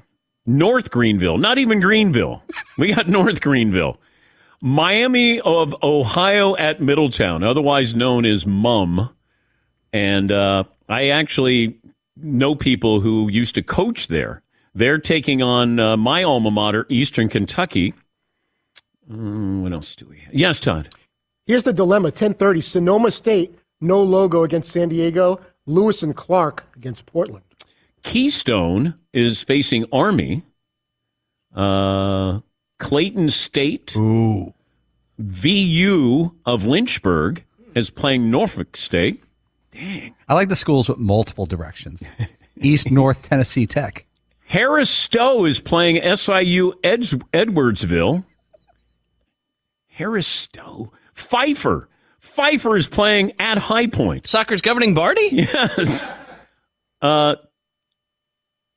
[SPEAKER 7] North Greenville. Not even Greenville. We got North Greenville. Miami of Ohio at Middletown, otherwise known as MUM. And uh, I actually know people who used to coach there. They're taking on uh, my alma mater, Eastern Kentucky. Mm, what else do we have? Yes, Todd.
[SPEAKER 8] Here's the dilemma: 10:30, Sonoma State, no logo against San Diego. Lewis and Clark against Portland.
[SPEAKER 7] Keystone is facing Army. Uh, Clayton State.
[SPEAKER 3] Ooh.
[SPEAKER 7] VU of Lynchburg is playing Norfolk State. Dang.
[SPEAKER 3] I like the schools with multiple directions. East North Tennessee Tech.
[SPEAKER 7] Harris Stowe is playing SIU Ed- Edwardsville. Harris Stowe. Pfeiffer. Pfeiffer is playing at High Point.
[SPEAKER 4] Soccer's governing Barty?
[SPEAKER 7] Yes. Uh,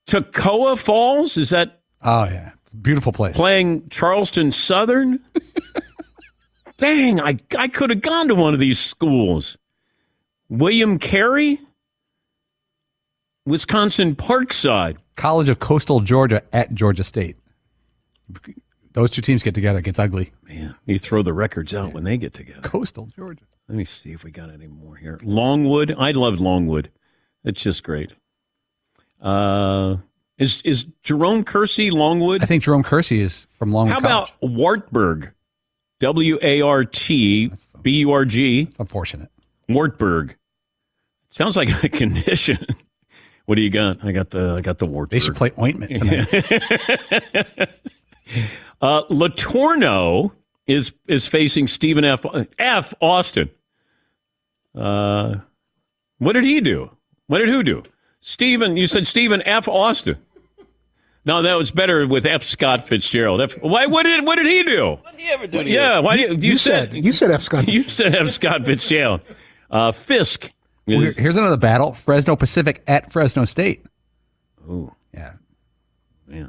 [SPEAKER 7] Toccoa Falls, is that
[SPEAKER 3] Oh yeah, beautiful place.
[SPEAKER 7] playing Charleston Southern? Dang, I, I could have gone to one of these schools. William Carey? Wisconsin Parkside.
[SPEAKER 3] College of Coastal Georgia at Georgia State. Those two teams get together, it gets ugly.
[SPEAKER 7] Man, you throw the records out when they get together.
[SPEAKER 3] Coastal Georgia.
[SPEAKER 7] Let me see if we got any more here. Longwood. I loved Longwood. It's just great. Uh, is is Jerome Kersey Longwood?
[SPEAKER 3] I think Jerome Kersey is from Longwood
[SPEAKER 7] How
[SPEAKER 3] College.
[SPEAKER 7] about Wartburg? W A R T B U R G.
[SPEAKER 3] Unfortunate.
[SPEAKER 7] Wartburg. Sounds like a condition. What do you got? I got the I got the Wartburg.
[SPEAKER 3] They should play ointment tonight.
[SPEAKER 7] uh, LeTourneau is is facing Stephen F. F. Austin. Uh, what did he do? What did who do? Stephen, you said Stephen F. Austin. No, that was better with F. Scott Fitzgerald. F, why? What did what did he do? What did
[SPEAKER 4] he ever do? to
[SPEAKER 7] Yeah,
[SPEAKER 4] you?
[SPEAKER 7] why? You, you,
[SPEAKER 8] you
[SPEAKER 7] said,
[SPEAKER 8] said you said F. Scott.
[SPEAKER 7] you said F. Scott Fitzgerald. Uh, Fisk.
[SPEAKER 3] Well, here-
[SPEAKER 7] is-
[SPEAKER 3] here's another battle: Fresno Pacific at Fresno State.
[SPEAKER 7] Ooh,
[SPEAKER 3] Yeah,
[SPEAKER 7] yeah.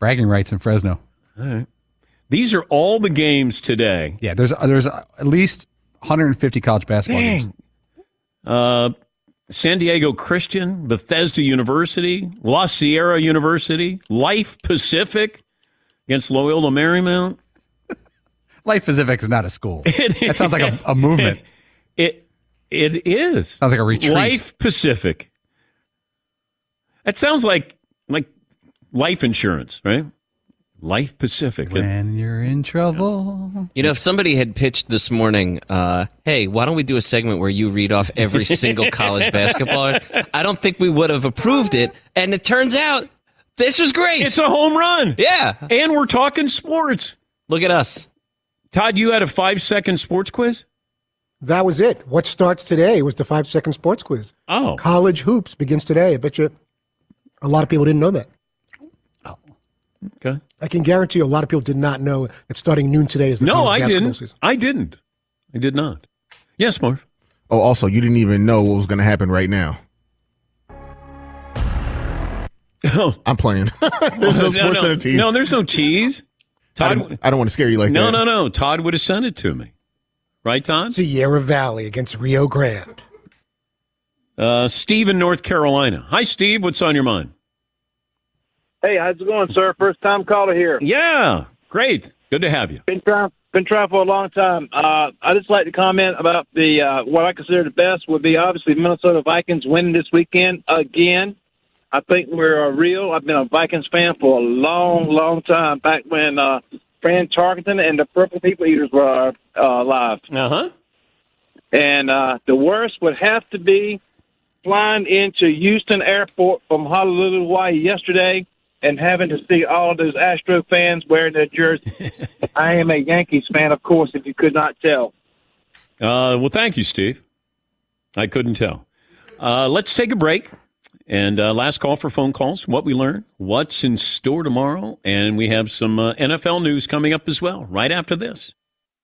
[SPEAKER 3] bragging rights in Fresno.
[SPEAKER 7] All right. These are all the games today.
[SPEAKER 3] Yeah, there's there's at least 150 college basketball games.
[SPEAKER 7] Uh, San Diego Christian, Bethesda University, La Sierra University, Life Pacific against Loyola Marymount.
[SPEAKER 3] Life Pacific is not a school. that sounds like a, a movement.
[SPEAKER 7] It it is.
[SPEAKER 3] Sounds like a retreat.
[SPEAKER 7] Life Pacific. That sounds like like life insurance, right? Life Pacific.
[SPEAKER 3] When you're in trouble.
[SPEAKER 4] You know, if somebody had pitched this morning, uh, hey, why don't we do a segment where you read off every single college basketballer? I don't think we would have approved it. And it turns out this was great.
[SPEAKER 7] It's a home run.
[SPEAKER 4] Yeah.
[SPEAKER 7] And we're talking sports.
[SPEAKER 4] Look at us.
[SPEAKER 7] Todd, you had a five second sports quiz?
[SPEAKER 8] That was it. What starts today was the five second sports quiz.
[SPEAKER 7] Oh.
[SPEAKER 8] College hoops begins today. I bet you a lot of people didn't know that.
[SPEAKER 7] Okay.
[SPEAKER 8] I can guarantee you a lot of people did not know that starting noon today is the
[SPEAKER 7] No, I didn't.
[SPEAKER 8] season.
[SPEAKER 7] I didn't. I did not. Yes, Marv.
[SPEAKER 13] Oh, also, you didn't even know what was going to happen right now.
[SPEAKER 7] Oh.
[SPEAKER 13] I'm playing. There's no,
[SPEAKER 7] no,
[SPEAKER 13] sports
[SPEAKER 7] no,
[SPEAKER 13] center tease.
[SPEAKER 7] no, there's no tease.
[SPEAKER 13] I
[SPEAKER 7] Todd,
[SPEAKER 13] don't, I don't want to scare you like
[SPEAKER 7] no,
[SPEAKER 13] that.
[SPEAKER 7] No, no, no. Todd would have sent it to me. Right, Todd?
[SPEAKER 8] Sierra Valley against Rio Grande.
[SPEAKER 7] Uh, Steve in North Carolina. Hi, Steve. What's on your mind?
[SPEAKER 18] Hey, how's it going, sir? First time caller here.
[SPEAKER 7] Yeah, great. Good to have you.
[SPEAKER 18] Been trying, been trying for a long time. Uh, I just like to comment about the uh, what I consider the best would be obviously Minnesota Vikings winning this weekend again. I think we're uh, real. I've been a Vikings fan for a long, long time. Back when uh, Fran Tarkenton and the Purple People Eaters were uh, alive.
[SPEAKER 7] Uh huh.
[SPEAKER 18] And uh, the worst would have to be flying into Houston Airport from Honolulu, Hawaii yesterday and having to see all those Astro fans wearing their jerseys. I am a Yankees fan, of course, if you could not tell.
[SPEAKER 7] Uh, well, thank you, Steve. I couldn't tell. Uh, let's take a break. And uh, last call for phone calls. What we learned, what's in store tomorrow, and we have some uh, NFL news coming up as well. Right after this.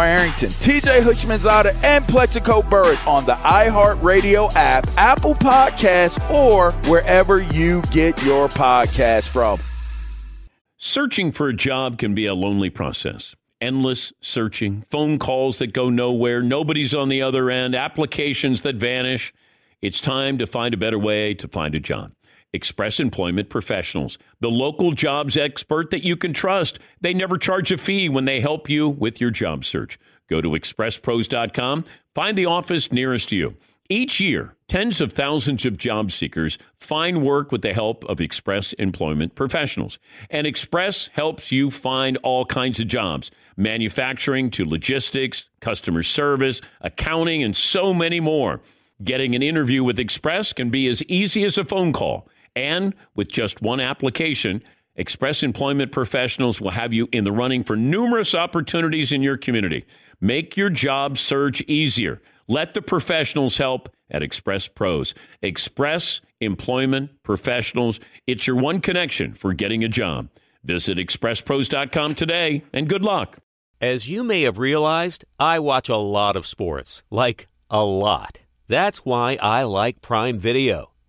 [SPEAKER 19] Arrington, TJ Houshmandzadeh, and Plaxico Burress on the iHeartRadio app, Apple Podcasts, or wherever you get your podcast from.
[SPEAKER 7] Searching for a job can be a lonely process. Endless searching, phone calls that go nowhere, nobody's on the other end, applications that vanish. It's time to find a better way to find a job. Express Employment Professionals, the local jobs expert that you can trust. They never charge a fee when they help you with your job search. Go to expresspros.com, find the office nearest to you. Each year, tens of thousands of job seekers find work with the help of Express Employment Professionals. And Express helps you find all kinds of jobs manufacturing to logistics, customer service, accounting, and so many more. Getting an interview with Express can be as easy as a phone call. And with just one application, Express Employment Professionals will have you in the running for numerous opportunities in your community. Make your job search easier. Let the professionals help at Express Pros. Express Employment Professionals. It's your one connection for getting a job. Visit expresspros.com today and good luck.
[SPEAKER 15] As you may have realized, I watch a lot of sports, like a lot. That's why I like Prime Video.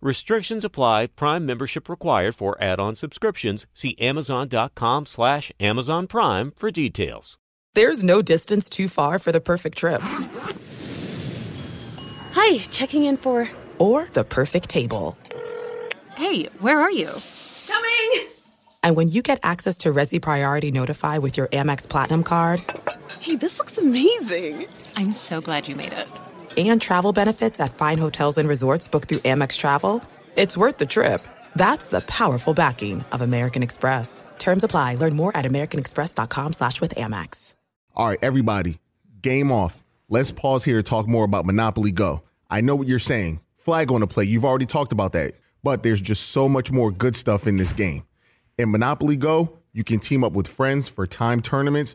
[SPEAKER 15] Restrictions apply. Prime membership required for add-on subscriptions. See Amazon.com slash Amazon Prime for details.
[SPEAKER 1] There's no distance too far for the perfect trip.
[SPEAKER 20] Hi, checking in for.
[SPEAKER 1] Or the perfect table.
[SPEAKER 20] Hey, where are you?
[SPEAKER 1] Coming! And when you get access to Resy Priority Notify with your Amex Platinum card.
[SPEAKER 20] Hey, this looks amazing! I'm so glad you made it.
[SPEAKER 1] And travel benefits at fine hotels and resorts booked through Amex Travel. It's worth the trip. That's the powerful backing of American Express. Terms apply. Learn more at americanexpress.com slash with Amex.
[SPEAKER 13] All right, everybody, game off. Let's pause here to talk more about Monopoly Go. I know what you're saying. Flag on the play. You've already talked about that. But there's just so much more good stuff in this game. In Monopoly Go, you can team up with friends for time tournaments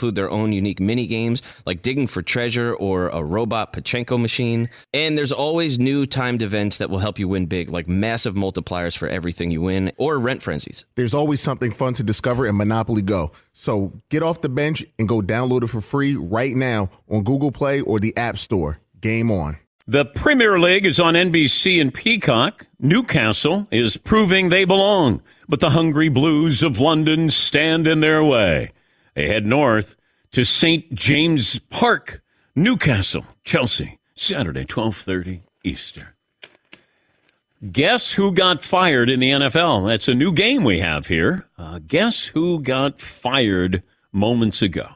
[SPEAKER 4] include their own unique mini games like digging for treasure or a robot Pachinko machine. And there's always new timed events that will help you win big, like massive multipliers for everything you win or rent frenzies.
[SPEAKER 13] There's always something fun to discover in Monopoly Go. So get off the bench and go download it for free right now on Google Play or the App Store. Game on.
[SPEAKER 7] The Premier League is on NBC and Peacock. Newcastle is proving they belong, but the hungry blues of London stand in their way. They head north to St. James Park, Newcastle, Chelsea, Saturday, 12:30 Eastern. Guess who got fired in the NFL? That's a new game we have here. Uh, guess who got fired moments ago?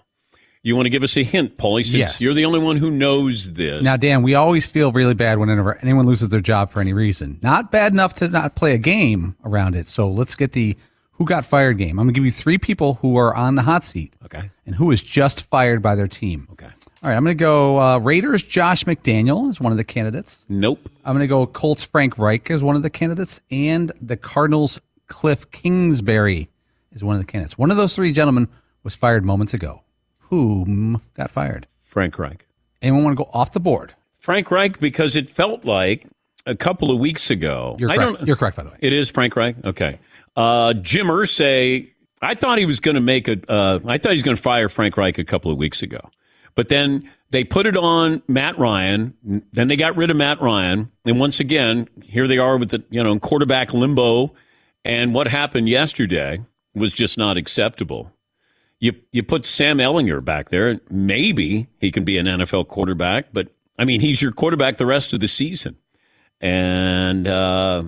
[SPEAKER 7] You want to give us a hint, Paulie, since
[SPEAKER 3] Yes.
[SPEAKER 7] you're the only one who knows this.
[SPEAKER 3] Now, Dan, we always feel really bad whenever anyone loses their job for any reason. Not bad enough to not play a game around it. So let's get the who got fired game. I'm going to give you three people who are on the hot seat.
[SPEAKER 7] Okay.
[SPEAKER 3] And who was just fired by their team.
[SPEAKER 7] Okay.
[SPEAKER 3] All right, I'm going to go uh, Raiders. Josh McDaniel is one of the candidates.
[SPEAKER 7] Nope.
[SPEAKER 3] I'm going to go Colts. Frank Reich is one of the candidates, and the Cardinals. Cliff Kingsbury is one of the candidates. One of those three gentlemen was fired moments ago. Whom got fired?
[SPEAKER 7] Frank Reich.
[SPEAKER 3] Anyone want to go off the board?
[SPEAKER 7] Frank Reich, because it felt like a couple of weeks ago.
[SPEAKER 3] You're correct.
[SPEAKER 7] don't-
[SPEAKER 3] You're correct, by the way.
[SPEAKER 7] It is Frank Reich. Okay. Uh, Jim Irsay, I thought he was going to make a. Uh, I thought he was going to fire Frank Reich a couple of weeks ago, but then they put it on Matt Ryan. Then they got rid of Matt Ryan, and once again, here they are with the you know quarterback limbo. And what happened yesterday was just not acceptable. You you put Sam Ehlinger back there, maybe he can be an NFL quarterback, but I mean he's your quarterback the rest of the season, and. Uh,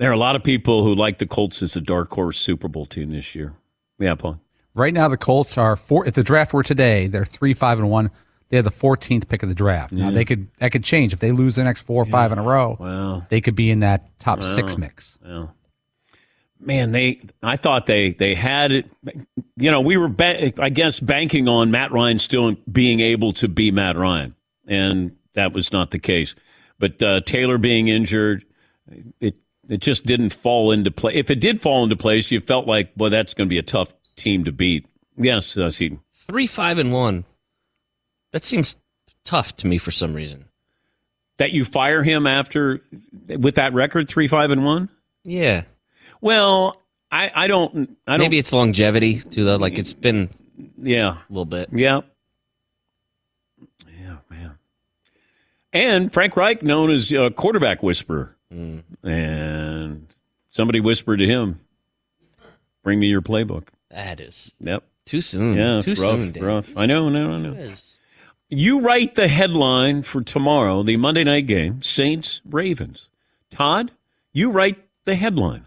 [SPEAKER 7] there are a lot of people who like the Colts as a dark horse Super Bowl team this year. Yeah, Paul.
[SPEAKER 3] Right now, the Colts are four. If the draft were today, they're three, five, and one. They have the 14th pick of the draft. Now they could that could change if they lose the next four or five in a row.
[SPEAKER 7] Wow.
[SPEAKER 3] They could be in that top six mix.
[SPEAKER 7] Wow. Man, they I thought they they had it. You know, we were ba- I guess banking on Matt Ryan still being able to be Matt Ryan, and that was not the case. But uh, Taylor being injured, it it just didn't fall into play. If it did fall into place, you felt like, well, that's going to be a tough team to beat. Yes, uh, Seton.
[SPEAKER 4] Three, five, and one. That seems tough to me for some reason.
[SPEAKER 7] That you fire him after with that record, three, five, and one.
[SPEAKER 4] Yeah.
[SPEAKER 7] Well, I, I don't. I don't.
[SPEAKER 4] Maybe it's longevity too, though. Like it's been,
[SPEAKER 7] yeah,
[SPEAKER 4] a little bit.
[SPEAKER 7] Yeah. Yeah, man. And Frank Reich, known as a quarterback whisperer,
[SPEAKER 4] Mm.
[SPEAKER 7] and somebody whispered to him, "Bring me your playbook."
[SPEAKER 4] That is
[SPEAKER 7] Yep.
[SPEAKER 4] too soon.
[SPEAKER 7] Yeah,
[SPEAKER 4] too
[SPEAKER 7] rough,
[SPEAKER 4] soon. Dan.
[SPEAKER 7] rough. I know, no, I know. You write the headline for tomorrow, the Monday night game, Saints Ravens. Todd, you write the headline.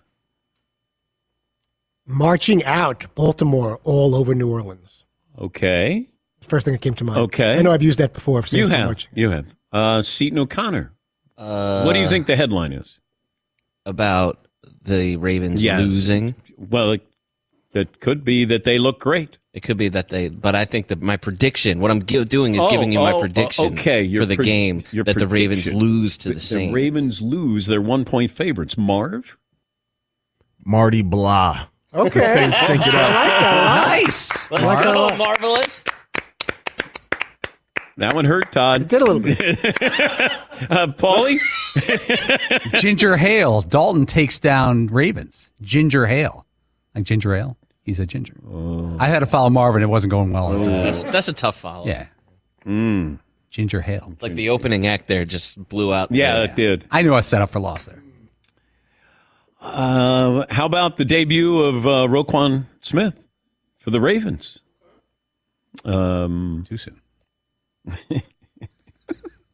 [SPEAKER 8] Marching out Baltimore all over New Orleans.
[SPEAKER 7] Okay.
[SPEAKER 8] First thing that came to mind.
[SPEAKER 7] Okay.
[SPEAKER 8] I know I've used that before.
[SPEAKER 7] You have.
[SPEAKER 8] marching.
[SPEAKER 7] You have. Uh, Seton O'Connor.
[SPEAKER 4] Uh,
[SPEAKER 7] what do you think the headline is?
[SPEAKER 4] about the Ravens
[SPEAKER 7] Yes.
[SPEAKER 4] losing?
[SPEAKER 7] Well, it, it could be that they look great.
[SPEAKER 4] It could be that they, but I think that my prediction, what I'm gi- doing is
[SPEAKER 7] Oh,
[SPEAKER 4] giving you my
[SPEAKER 7] oh,
[SPEAKER 4] prediction
[SPEAKER 7] okay, your
[SPEAKER 4] for the
[SPEAKER 7] pre-
[SPEAKER 4] game
[SPEAKER 7] your
[SPEAKER 4] that the Ravens lose to the,
[SPEAKER 7] The
[SPEAKER 4] Saints.
[SPEAKER 7] Ravens lose. They're one point favorites. Marv?
[SPEAKER 13] Marty Blah.
[SPEAKER 8] Okay.
[SPEAKER 13] The Saints stink it out.
[SPEAKER 4] Nice. Let's
[SPEAKER 8] Like
[SPEAKER 4] go,
[SPEAKER 8] that.
[SPEAKER 4] marvelous.
[SPEAKER 7] That one hurt, Todd.
[SPEAKER 8] Did a little bit.
[SPEAKER 7] uh, Paulie?
[SPEAKER 3] Ginger Hale. Dalton takes down Ravens. Ginger Hale. Like ginger ale. He's a ginger. I had to follow Marvin. It wasn't going well.
[SPEAKER 4] That's, that's a tough follow.
[SPEAKER 3] Yeah.
[SPEAKER 7] Mm.
[SPEAKER 3] Ginger Hale.
[SPEAKER 4] Like the opening act there just blew out.
[SPEAKER 7] Yeah,
[SPEAKER 4] the-
[SPEAKER 7] it did.
[SPEAKER 3] I knew I set up for loss there.
[SPEAKER 7] Uh, how about the debut of uh, Roquan Smith for the Ravens? Um,
[SPEAKER 3] Too soon.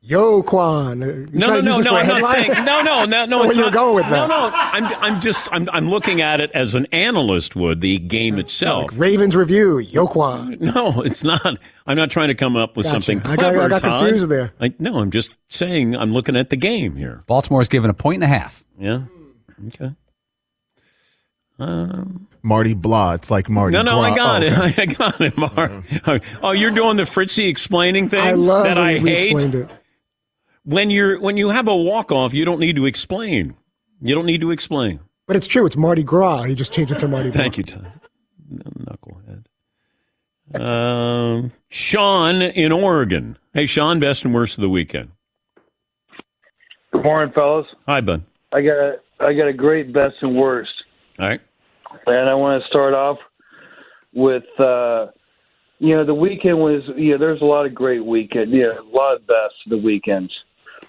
[SPEAKER 8] Yo, Quan. you
[SPEAKER 7] No, no, no, no.
[SPEAKER 8] for a
[SPEAKER 7] I'm not saying no, no, no, no. It's
[SPEAKER 8] you were going with that.
[SPEAKER 7] no. I'm, I'm just, I'm, I'm looking at it as an analyst would the game itself.
[SPEAKER 8] Like Ravens review. Yo, Quan.
[SPEAKER 7] No, it's not. I'm not trying to come up with
[SPEAKER 8] Gotcha.
[SPEAKER 7] something
[SPEAKER 8] I got-
[SPEAKER 7] clever.
[SPEAKER 8] I got
[SPEAKER 7] Todd.
[SPEAKER 8] confused there.
[SPEAKER 7] I, no, I'm just saying I'm looking at the game here.
[SPEAKER 3] Baltimore's given a point and a half.
[SPEAKER 7] Yeah. Okay. Um,
[SPEAKER 13] Marty Blah. It's like Marty.
[SPEAKER 7] no, no,
[SPEAKER 13] Gras.
[SPEAKER 7] I got
[SPEAKER 13] Oh,
[SPEAKER 7] it.
[SPEAKER 13] okay.
[SPEAKER 7] I got it, Mark. Oh, you're doing the Fritzy explaining thing
[SPEAKER 8] I love
[SPEAKER 7] that
[SPEAKER 8] when
[SPEAKER 7] I hate.
[SPEAKER 8] it.
[SPEAKER 7] When you're when you have a walk off, you don't need to explain. You don't need to explain.
[SPEAKER 8] But it's true. It's Mardi Gras. He just changed it to Marty. Gras.
[SPEAKER 7] Thank you, Tom. Knucklehead. Um, Sean in Oregon. Hey, Sean, best and worst of the weekend.
[SPEAKER 18] Good morning, fellas.
[SPEAKER 7] Hi, bud.
[SPEAKER 18] I got a I got a great best and worst,
[SPEAKER 7] All right.
[SPEAKER 18] And I want to start off with uh, you know the weekend was you know there's a lot of great weekend yeah a lot of best the weekends,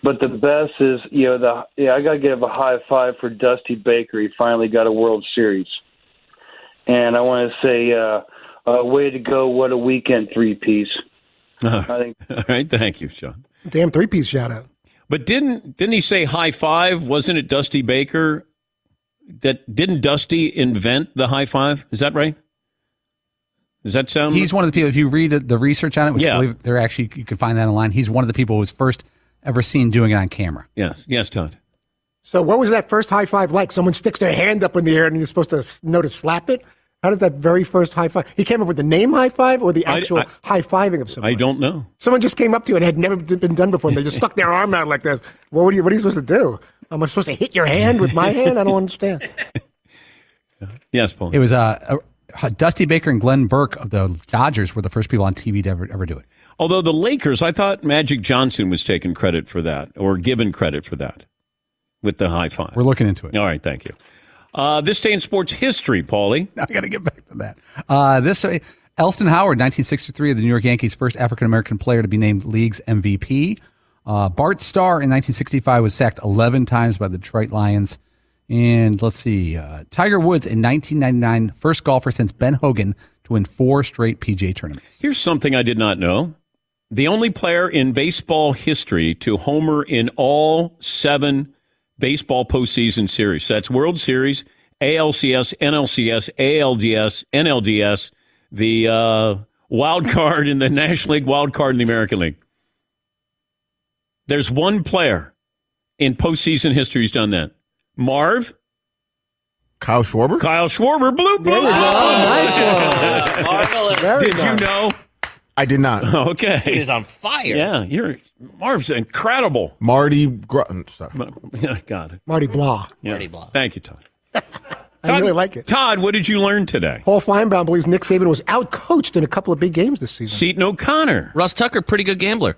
[SPEAKER 18] but the best is you know the yeah I got to give a high five for Dusty Baker. He finally got a World Series, and I want to say uh, uh, way to go! What a weekend three piece.
[SPEAKER 7] Uh,
[SPEAKER 18] I think
[SPEAKER 7] all right. Thank you, Sean.
[SPEAKER 8] Damn three piece shout out.
[SPEAKER 7] But didn't didn't he say high five? Wasn't it Dusty Baker? That didn't Dusty invent the high five? Is that right? Does that sound?
[SPEAKER 3] He's one of the people. If you read the research on it, which
[SPEAKER 7] Yeah.
[SPEAKER 3] I believe they're actually you can find that online. He's one of the people who was first ever seen doing it on camera.
[SPEAKER 7] Yes, yes, Todd.
[SPEAKER 8] So what was that first high five like? Someone sticks their hand up in the air and you're supposed to know to slap it? How does that very first high five? He came up with the name high five or the actual
[SPEAKER 7] I-
[SPEAKER 8] high fiving of someone?
[SPEAKER 7] I don't know.
[SPEAKER 8] Someone just came up to you and had never been done before, and they just stuck their arm out like this. What, are you, what are you supposed to do? Am I supposed to hit your hand with my hand? I don't understand.
[SPEAKER 7] Yes, Paul.
[SPEAKER 3] It was uh, uh, Dusty Baker and Glenn Burke of the Dodgers were the first people on TV to ever ever do it.
[SPEAKER 7] Although the Lakers, I thought Magic Johnson was taking credit for that or given credit for that with the high five.
[SPEAKER 3] We're looking into it.
[SPEAKER 7] All right, thank you. Uh, this day in sports history, Paulie.
[SPEAKER 3] I got to get back to that. Uh, this uh, Elston Howard, 1963, of the New York Yankees' first African American player to be named league's MVP. Uh, Bart Starr in 1965 was sacked 11 times by the Detroit Lions. And let's see, uh, Tiger Woods in 1999, first golfer since Ben Hogan to win four straight PGA tournaments.
[SPEAKER 7] Here's something I did not know. The only player in baseball history to homer in all seven baseball postseason series. That's World Series, ALCS, NLCS, ALDS, NLDS, the uh, wild card in the National League, wild card in the American League. There's one player in postseason history who's done that. Marv.
[SPEAKER 13] Kyle Schwarber?
[SPEAKER 7] Kyle Schwarber, bloop, bloop.
[SPEAKER 13] Oh, there you go. Nice one.
[SPEAKER 4] Marvelous.
[SPEAKER 13] Very
[SPEAKER 7] Did you know?
[SPEAKER 13] I did not.
[SPEAKER 7] Okay.
[SPEAKER 4] He is on fire.
[SPEAKER 7] Yeah, you're Marv's incredible.
[SPEAKER 13] Marty. Gr- sorry.
[SPEAKER 7] Yeah, got it.
[SPEAKER 8] Marty Blah.
[SPEAKER 7] Yeah.
[SPEAKER 4] Marty Blah.
[SPEAKER 7] Thank you, Todd.
[SPEAKER 8] I really like it.
[SPEAKER 7] Todd, what did you learn today?
[SPEAKER 8] Paul Finebaum believes Nick Saban was outcoached in a couple of big games this season.
[SPEAKER 7] Seton O'Connor.
[SPEAKER 4] Russ Tucker, pretty good gambler.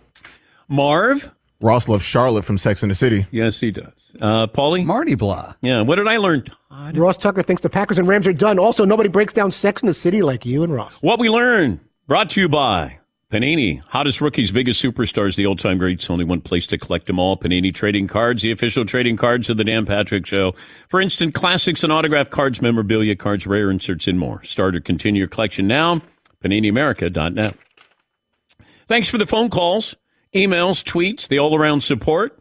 [SPEAKER 7] Marv.
[SPEAKER 13] Ross loves Charlotte from Sex and the City.
[SPEAKER 7] Yes, he does. Uh, Paulie.
[SPEAKER 3] Marty Blah.
[SPEAKER 7] Yeah. What did I learn? Todd?
[SPEAKER 8] Ross Tucker thinks the Packers and Rams are done. Also, nobody breaks down Sex in the City like you and Ross.
[SPEAKER 7] What we learned. Brought to you by Panini. Hottest rookies, biggest superstars, the old-time greats. Only one place to collect them all. Panini Trading Cards, the official trading cards of the Dan Patrick Show. For instant classics and autograph cards, memorabilia cards, rare inserts, and more. Start or continue your collection now. PaniniAmerica.net. Thanks for the phone calls, emails, tweets, the all-around support.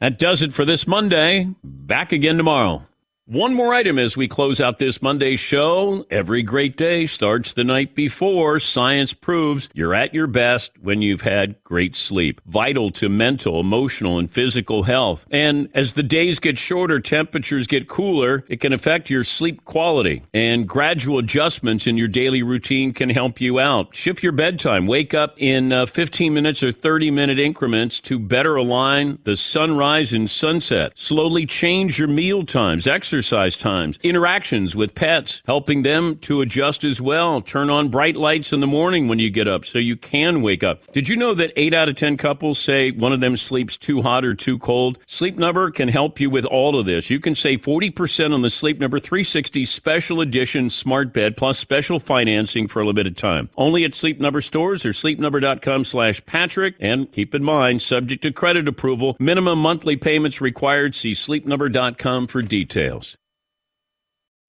[SPEAKER 7] That does it for this Monday. Back again tomorrow. One more item as we close out this Monday show. Every great day starts the night before. Science proves you're at your best when you've had great sleep. Vital to mental, emotional, and physical health. And as the days get shorter, temperatures get cooler, it can affect your sleep quality. And gradual adjustments in your daily routine can help you out. Shift your bedtime. Wake up in uh, 15 minutes or 30 minute increments to better align the sunrise and sunset. Slowly change your meal times, exercise times, interactions with pets, helping them to adjust as well. Turn on bright lights in the morning when you get up so you can wake up. Did you know that 8 out of 10 couples say one of them sleeps too hot or too cold? Sleep Number can help you with all of this. You can save 40% on the Sleep Number 360 special edition smart bed plus special financing for a limited time. Only at Sleep Number stores or sleepnumber.com slash Patrick. And keep in mind, subject to credit approval, minimum monthly payments required. See sleepnumber.com for details.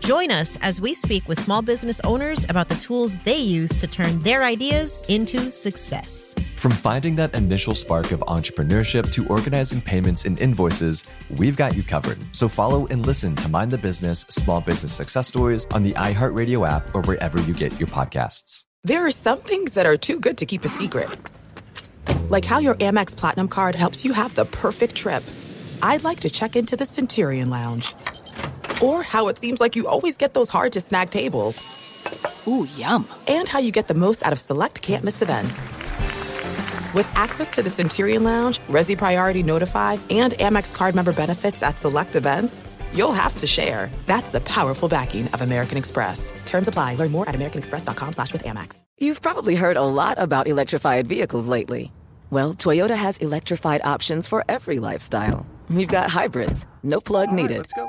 [SPEAKER 21] Join us as we speak with small business owners about the tools they use to turn their ideas into success.
[SPEAKER 22] From finding that initial spark of entrepreneurship to organizing payments and invoices, we've got you covered. So follow and listen to Mind the Business Small Business Success Stories on the iHeartRadio app or wherever you get your podcasts.
[SPEAKER 1] There are some things that are too good to keep a secret. Like how your Amex Platinum card helps you have the perfect trip. I'd like to check into the Centurion Lounge. Or how it seems like you always get those hard to snag tables. Ooh, yum. And how you get the most out of select can't miss events. With access to the Centurion Lounge, Resy Priority Notify, and Amex card member benefits at select events, you'll have to share. That's the powerful backing of American Express. Terms apply. Learn more at americanexpress.com slash with Amex.
[SPEAKER 23] You've probably heard a lot about electrified vehicles lately. Well, Toyota has electrified options for every lifestyle. We've got hybrids, no plug needed. let's go.